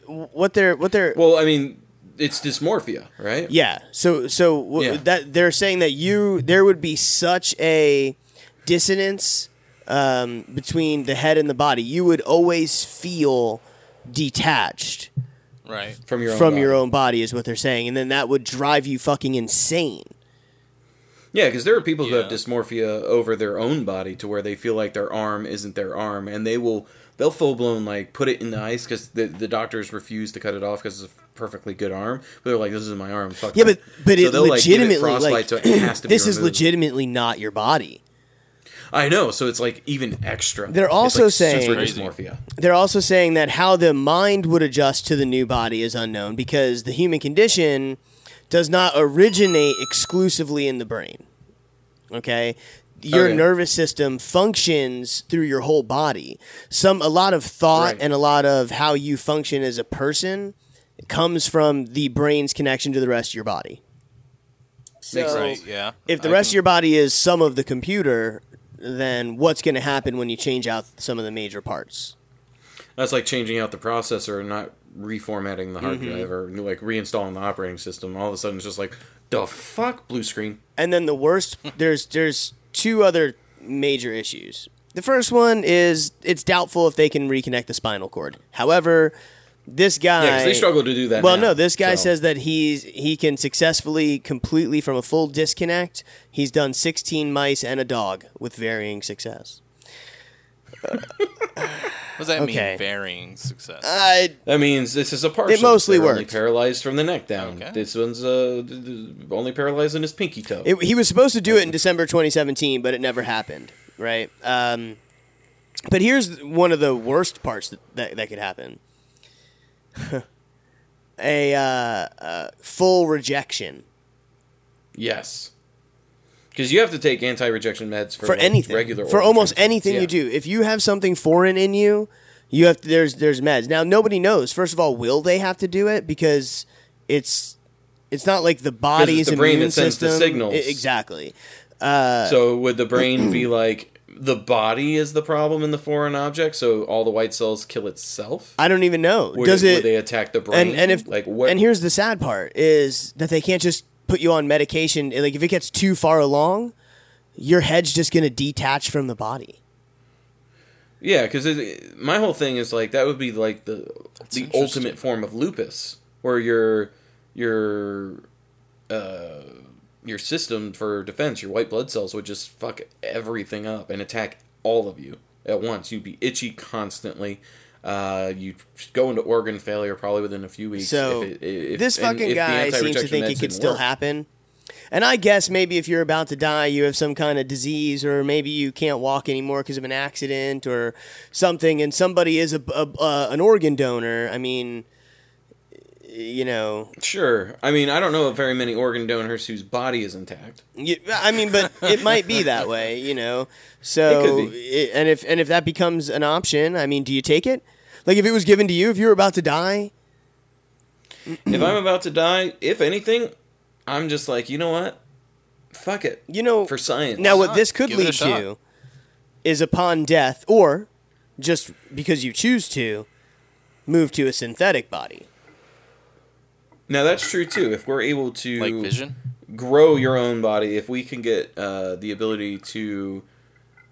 what they're what they're Well, I mean, it's dysmorphia, right? yeah. So so w- Yeah. that they're saying that you there would be such a dissonance um, between the head and the body. You would always feel detached Right. From your own from your body. own body is what they're saying, and then that would drive you fucking insane. Yeah, because there are people who have dysmorphia over their own body to where they feel like their arm isn't their arm, and they will they'll full blown like put it in the ice because the, the doctors refuse to cut it off because it's a perfectly good arm. But they're like, "This is my arm." Fuck Yeah, that." but but So it they'll, like, it legitimately like so it has to be this is removed. legitimately not your body. I know, so it's like even extra. They're It's also like saying- super dysmorphia. They're also saying that how the mind would adjust to the new body is unknown because the human condition does not originate exclusively in the brain. Okay? Your Okay. nervous system functions through your whole body. Some a lot of thought Right. and a lot of how you function as a person comes from the brain's connection to the rest of your body. Makes So, Right. Yeah. if the I rest of your body is some of the computer, then what's going to happen when you change out some of the major parts? That's like changing out the processor and not reformatting the hard Mm-hmm. drive or like reinstalling the operating system. All of a sudden, it's just like the fuck blue screen. And then the worst there's there's two other major issues. The first one is it's doubtful if they can reconnect the spinal cord. However, this guy Yeah, 'cause they struggle to do that. Well, now, no, this guy so. says that he's he can successfully completely from a full disconnect. He's done 16 mice and a dog with varying success. What does that Okay. mean? Varying success. I That means this is a partial. It mostly They're Only worked. paralyzed from the neck down. Okay. This one's uh, d- d- only paralyzed in his pinky toe. It, he was supposed to do it in December 2017, but it never happened. Right. Um, but here's one of the worst parts that that, that could happen: a uh, uh, full rejection yes, because you have to take anti-rejection meds for, for like, anything, regular for almost anything Yeah. you do. If you have something foreign in you, you have to, there's there's meds. Now nobody knows. First of all, will they have to do it because it's it's not like the body's the brain immune that sends the signals. Exactly. Uh, So would the brain be like the body is the problem in the foreign object? So all the white cells kill itself? I don't even know. Would, Does it, would they attack the brain? and and if like what? and here's the sad part is that they can't just put you on medication like if it gets too far along your head's just going to detach from the body yeah, because my whole thing is like that would be like the the ultimate form of lupus. or your your uh, your system for defense, your white blood cells would just fuck everything up and attack all of you at once. You'd be itchy constantly. Uh, you'd go into organ failure probably within a few weeks. So if it- if- this fucking guy seems to think it could still work. happen. And I guess maybe if you're about to die, you have some kind of disease, or maybe you can't walk anymore because of an accident or something, and somebody is a, a, uh, an organ donor. I mean, you know, Sure. I mean, I don't know of very many organ donors whose body is intact. you, I mean, but it might be that way, you know. So, It could be. it- and if and if that becomes an option, I mean, do you take it? Like if it was given to you, if you were about to die, if I'm about to die, if anything, I'm just like, you know what? Fuck it. you know, For science. Now, what this could Give it a lead shot. to is upon death, or just because you choose to, move to a synthetic body. Now that's true too. If we're able to Like Vision. grow your own body, if we can get uh, the ability to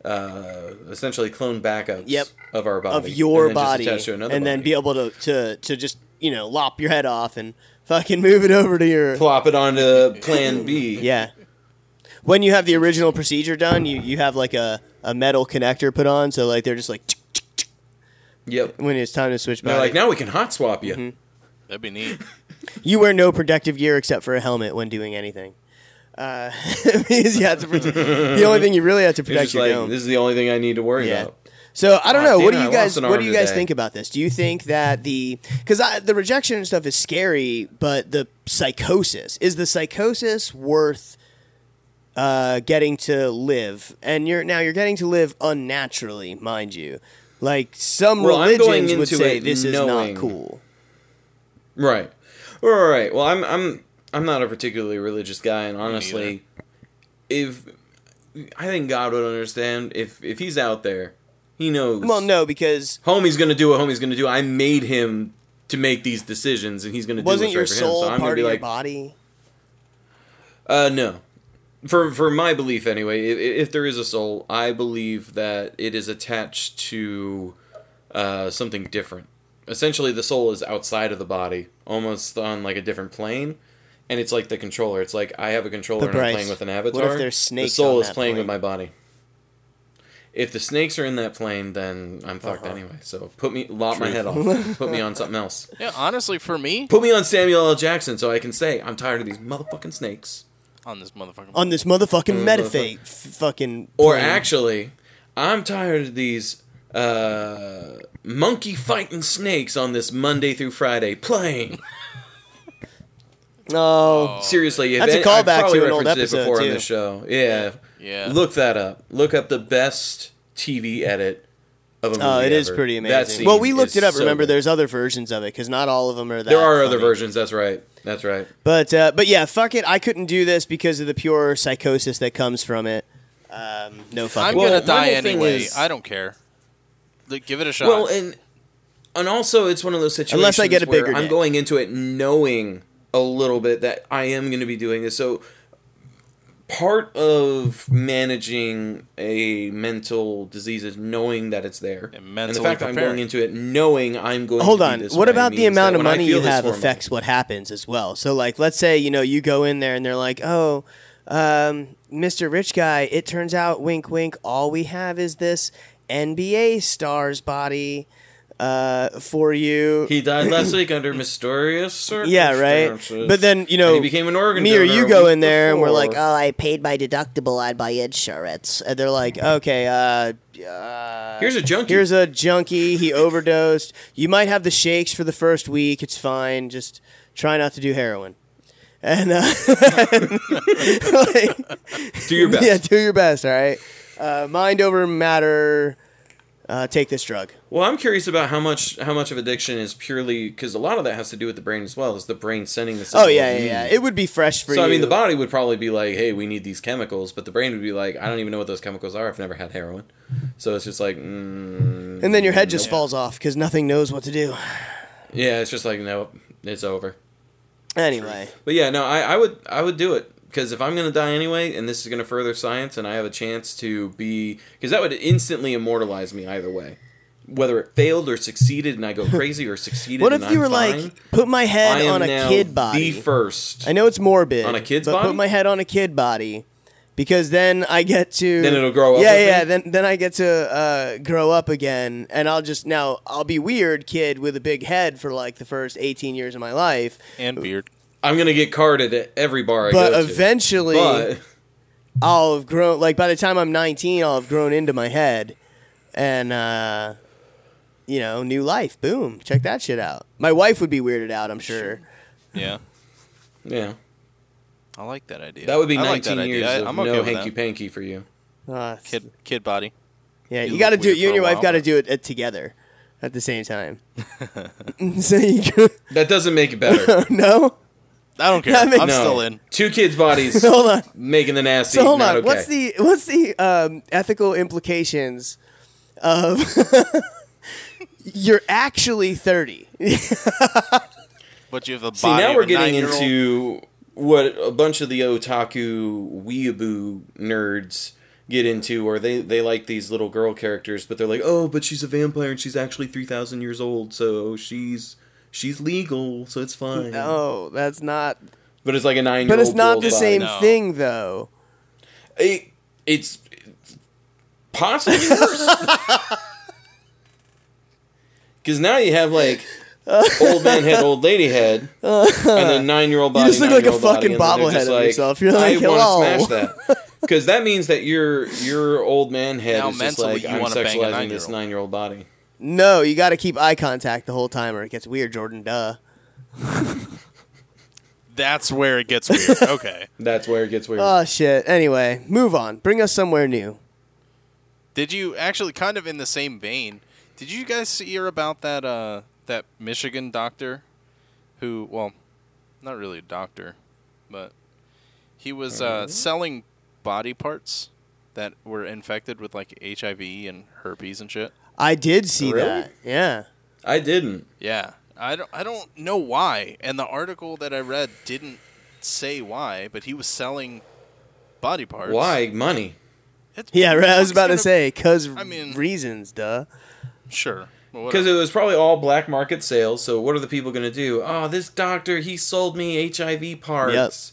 uh, essentially clone backups Yep. of our body of your and then body, to another and then body. be able to, to to just you know lop your head off and fucking move it over to your plop it onto Plan B. yeah. When you have the original procedure done, you, you have like a, a metal connector put on, so like they're just like Yep. when it's time to switch They're like, now we can hot swap you. Mm-hmm. That'd be neat. You wear no protective gear except for a helmet when doing anything. Uh, because you have to protect, the only thing you really have to protect your like dome. this is the only thing I need to worry Yeah. about. So I don't know. What do you guys? What do you guys today. think about this? Do you think that the because the rejection and stuff is scary, but the psychosis is the psychosis worth uh, getting to live? And you're now you're getting to live unnaturally, mind you. Like some Well, religions would say this is not cool. Right. All right. Well, I'm I'm I'm not a particularly religious guy, and honestly, if I think God would understand if if he's out there, he knows. Well, no, because homie's gonna do what homie's gonna do. I made him to make these decisions, and he's gonna do wasn't what's your right for him. soul So I'm gonna part be of your like, body? uh, no. For for my belief anyway, if, if there is a soul, I believe that it is attached to uh, something different. Essentially, the soul is outside of the body, almost on like a different plane, and it's like the controller. It's like I have a controller But and I'm Bryce, playing with an avatar. what if there's snakes the soul on is that playing with plane? my body. If the snakes are in that plane, then I'm fucked Uh-huh. anyway. So put me, lop my head off. put me on something else. Yeah, honestly, for me, Put me on Samuel L. Jackson so I can say I'm tired of these motherfucking snakes. on this motherfucker. On this motherfucking metafate, f- fucking. Or plane. actually, I'm tired of these uh, monkey fighting snakes on this Monday through Friday plane. No, Seriously, if That's a callback probably to an old referenced it episode, before too. on the show. Yeah. Yeah. Look that up. Look up the best TV edit of a movie. Oh, it is ever. pretty amazing. Well, we looked it up. so Remember, good. there's other versions of it because not all of them are that. there are other versions. That's right. That's right. But uh, but yeah, fuck it. I couldn't do this because of the pure psychosis that comes from it. Um, no fucking. I'm gonna my die anyway. is- I don't care. Like, give it a shot. Well, and and also it's one of those situations Unless I get a bigger I'm dick. going into it knowing a little bit that I am going to be doing this. So part of managing a mental disease is knowing that it's there, And and the mentally fact that I'm going into it knowing I'm going. Hold to on. Be this What way about the amount of money you have hormone- affects what happens as well? So like, let's say you know you go in there and they're like, oh. Um, Mr. Rich Guy, it turns out, wink, wink, all we have is this NBA star's body uh, for you. He died last week under mysterious circumstances. Yeah, right. But then you know, And he became an organ me or you go in there and we're like, oh, I paid my deductible on my insurance, and they're like, okay, uh, uh, Here's a junkie. here's a junkie. He overdosed. You might have the shakes for the first week. It's fine. Just try not to do heroin. And uh, like, Do your best. yeah, do your best. All right. Uh, mind over matter. Uh, take this drug. Well, I'm curious about how much how much of addiction is purely because a lot of that has to do with the brain as well. Is the brain sending the signal? Oh yeah, yeah, yeah. It would be fresh for you. so you. I mean, the body would probably be like, "Hey, we need these chemicals," but the brain would be like, "I don't even know what those chemicals are. I've never had heroin." So it's just like, mm, and then your head just nope. falls off because nothing knows what to do. Yeah, it's just like, nope, it's over. Anyway, But yeah, no, I, I would I would do it because if I'm gonna die anyway, and this is gonna further science, and I have a chance to be because that would instantly immortalize me either way. whether it failed or succeeded, and I go crazy, or succeeded. What and if you I'm were fine, like, put my head I am on a now kid body? The first. I know it's morbid. On a kid's but body? put my head on a kid body because then I get to Then it'll grow up Yeah, with yeah. me? Then then I get to uh, grow up again, and I'll just now I'll be weird kid with a big head for like the first eighteen years of my life. and beard. I'm gonna get carded at every bar I But go to. eventually, But I'll have grown. Like by the time I'm nineteen, I'll have grown into my head, and uh, you know, new life. Boom! Check that shit out. My wife would be weirded out. I'm sure. Yeah, yeah, I like that idea. that would be I like 19 that years idea. of I, am no okay with hanky that. panky for you. Uh, Kid, kid body. Yeah, You you, got to look do it. weird You and for your wife while, got to but- do it uh, together at the same time. so you go, That doesn't make it better. no. I don't care. I'm no, still in. two kids' bodies Hold on. making the nasty. So hold not on. okay. What's the what's the um, ethical implications of you're actually thirty? But you have the See, now of we're a getting into what a bunch of the otaku weeaboo nerds get into, where they, they like these little girl characters, but they're like, oh, but she's a vampire and she's actually 3,000 years old, so she's she's legal, so it's fine. No, that's not. But it's like a nine year old. But it's not the same No. thing, though. It, it's possibly worse. Because now you have like old man head, old lady head, and then nine year old body. You just look like a fucking and then they're bobblehead just of like, yourself. You're like, I wanna smash that. Because that means that your your old man head Now is just like you I'm wanna bang a sexualizing this nine-year-old. nine year old body. No, you got to keep eye contact the whole time, or it gets weird, Jordan. Duh. That's where it gets weird. Okay. That's where it gets weird. Oh shit. Anyway, move on. Bring us somewhere new. Did you actually kind of in the same vein? Did you guys hear about that uh that Michigan doctor who well, not really a doctor, but he was uh, selling body parts that were infected with like HIV and herpes and shit. I did see Really? that. Yeah. I didn't. Yeah. I don't I don't know why. And the article that I read didn't say why, but he was selling body parts. Why money? It's- Yeah, right. I was about to gonna- say because I mean- reasons, duh. Sure. Because it was probably all black market sales. So what are the people going to do? Oh, this doctor he sold me HIV parts.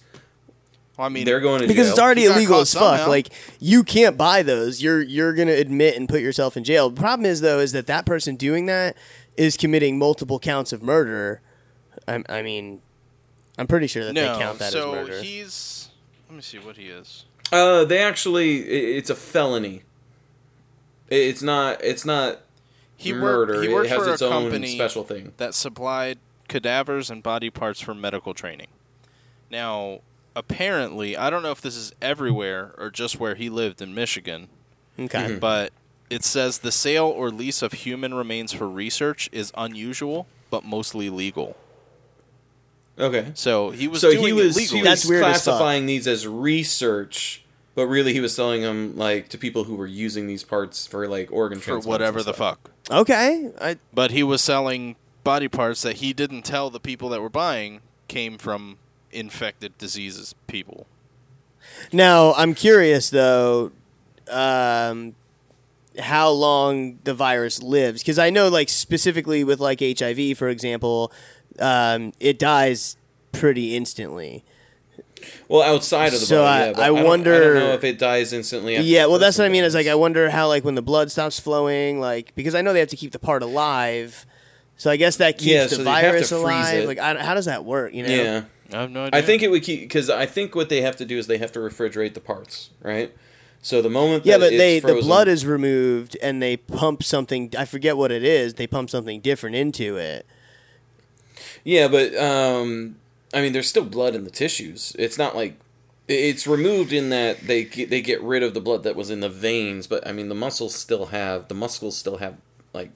Well, I mean, They're going to Because jail. it's already illegal as fuck. somehow. Like you can't buy those. You're you're gonna admit and put yourself in jail. The problem is though is that that person doing that is committing multiple counts of murder. I, I mean, I'm pretty sure that no. they count that so as murder. he's. Let me see what he is. Uh, they actually, i- it's a felony. I- It's not. It's not He murder. worked. He worked it has for its a own company special thing. that supplied cadavers and body parts for medical training. Now, apparently, I don't know if this is everywhere or just where he lived in Michigan, okay. Mm-hmm. but it says the sale or lease of human remains for research is unusual but mostly legal. Okay. So he was so doing he was it legally. he was weird as fuck. classifying these as research, but really he was selling them like to people who were using these parts for like organ for transplants whatever the fuck. Okay. I, But he was selling body parts that he didn't tell the people that were buying came from infected diseases people. now I'm curious though, um, how long the virus lives because I know like specifically with like HIV for example, um, it dies pretty instantly. Well, outside of the So body, I- yeah, but I don't- I wonder- don't know if it dies instantly. After Yeah, well, that's what I mean. Is like. I wonder how like when the blood stops flowing, like because I know they have to keep the part alive. So I guess that keeps Yeah, the so they virus alive. it. Like, I, how does that work? You know? Yeah. I have no idea. I think it would keep because I think what they have to do is they have to refrigerate the parts, right? So the moment Yeah, but it's they the blood is removed and they pump something. I forget what it is. They pump something different into it. yeah, but um, I mean, there's still blood in the tissues. It's not like it's removed in that they get, they get rid of the blood that was in the veins, but I mean, the muscles still have the muscles still have like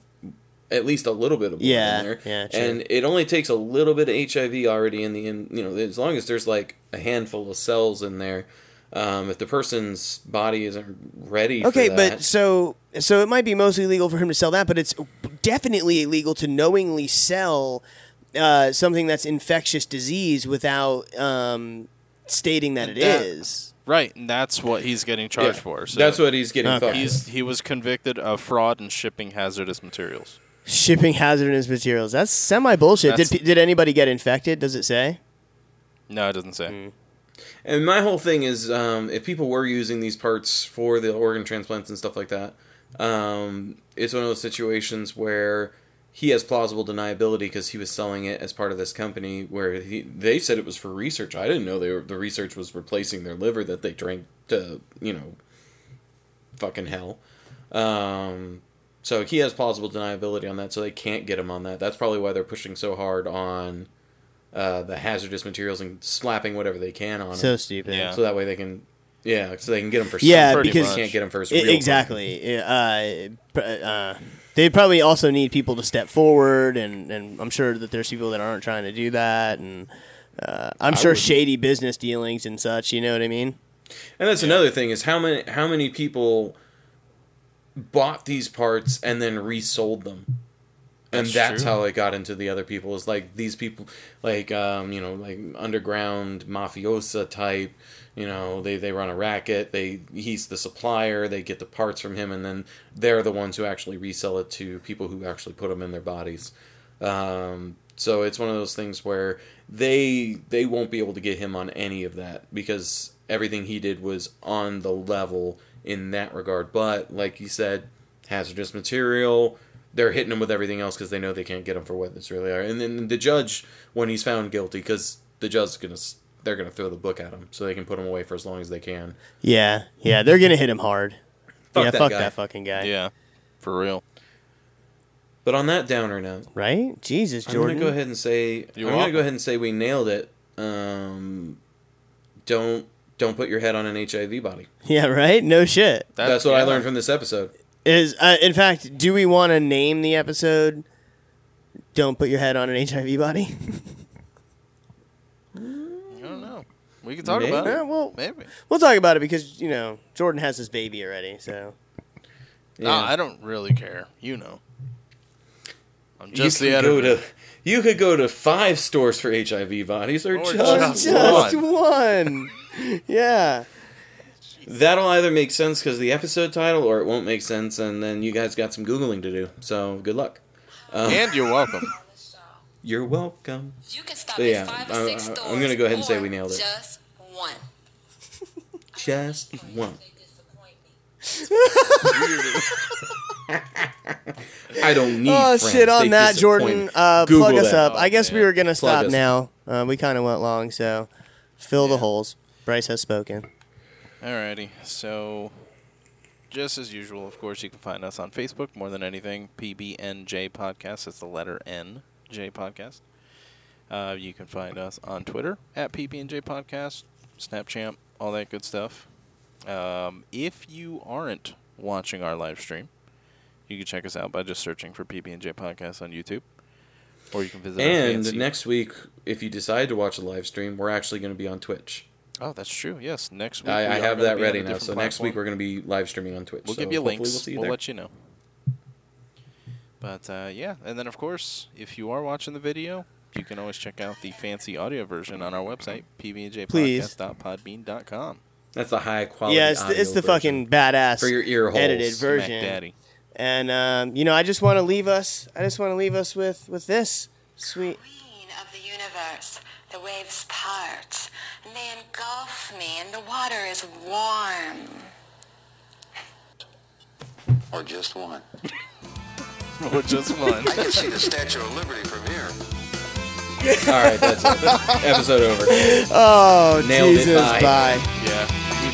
at least a little bit of blood Yeah, in there. yeah, true. and it only takes a little bit of HIV already in the in you know as long as there's like a handful of cells in there. Um, if the person's body isn't ready, Okay, for but so so it might be mostly legal for him to sell that, but it's definitely illegal to knowingly sell uh, something that's infectious disease without um, stating that it That- is. Right, and that's what he's getting charged Yeah. for. So That's what he's getting Okay. fucked he's he was convicted of fraud and shipping hazardous materials. Shipping hazardous materials. That's semi bullshit. Did, That's- pe- did anybody get infected? Does it say? No, it doesn't say. Mm. And my whole thing is, um, if people were using these parts for the organ transplants and stuff like that, um, it's one of those situations where he has plausible deniability because he was selling it as part of this company where he, they said it was for research. I didn't know they were, the research was replacing their liver that they drank to, you know, fucking hell. Um, so he has plausible deniability on that, so they can't get him on that. That's probably why they're pushing so hard on uh, the hazardous materials and slapping whatever they can on So him stupid. Yeah. so that way they can yeah so they can get him for Yeah, some- because- they can't get him for I- real exactly. Uh, uh, they probably also need people to step forward, and, and I'm sure that there's people that aren't trying to do that, and uh, I'm sure would- shady business dealings and such. You know what I mean? and that's another thing is how many how many people bought these parts and then resold them. And That's that's how it got into the other people is like these people like um you know like underground mafiosa type you know they they run a racket they he's the supplier they get the parts from him and then they're the ones who actually resell it to people who actually put them in their bodies. Um so it's one of those things where they they won't be able to get him on any of that because everything he did was on the level in that regard but like you said hazardous material they're hitting him with everything else because they know they can't get him for what this really are. And then the judge, when he's found guilty, because the judge is gonna, s- they're gonna throw the book at him so they can put him away for as long as they can. Yeah, yeah. They're gonna hit him hard. Fuck yeah, that fuck guy. that fucking guy. Yeah, for real. But on that downer note, Right? Jesus, I'm Jordan. gonna go ahead and say You're I'm gonna go ahead and say we nailed it. Um, don't don't put your head on an HIV body. Yeah, right. No shit. That- That's what I learned from this episode. Is uh, in fact, do we want to name the episode? Don't put your head on an HIV body. I don't know. We can talk Maybe. about Yeah, it. well, Maybe. we'll talk about it because you know Jordan has his baby already. So Yeah. Nah, I don't really care. You know. I'm you just the could go editor. to you could go to five stores for HIV bodies or, Or just, just just one. One. yeah. That'll either make sense because the episode title, or it won't make sense, and then you guys got some googling to do. So good luck. Uh, and you're welcome. you're welcome. You can stop But at yeah, five I- or six I- I'm gonna go ahead and say we nailed it. Just one. Just one. I don't need. Oh friends. shit! On They that, Jordan, uh, Google plug us that. up. I guess we were gonna Plug stop us. now. Uh, we kind of went long, so fill the holes. Bryce has spoken. Alrighty. So, just as usual, of course, you can find us on Facebook more than anything. PBNJ Podcast. That's the letter N, J Podcast. Uh, you can find us on Twitter at PBNJ Podcast, Snapchat, all that good stuff. Um, if you aren't watching our live stream, you can check us out by just searching for PBNJ Podcast on YouTube. Or you can visit our And next week, if you decide to watch a live stream, we're actually going to be on Twitch. Oh, that's true. Yes, next week. I, we I have that be on a ready now. different So next week we're going to be live streaming on Twitch. We'll so give you links. We'll, see you we'll let you know. But uh, yeah, and then of course, if you are watching the video, you can always check out the fancy audio version on our website, Please. pbnjpodcast.podbean.com. That's the high quality. yeah, it's the, audio it's the fucking badass for your ear holes. edited Smack version. Daddy. And um, you know, I just want to leave us. I just want to leave us with with this sweet. Queen of the universe. The waves part, and they engulf me, and the water is warm. Or just one. Or just one. I can see the Statue of Liberty from here. All right, that's it. Episode over. Oh Nailed it. Jesus! Bye. bye. yeah.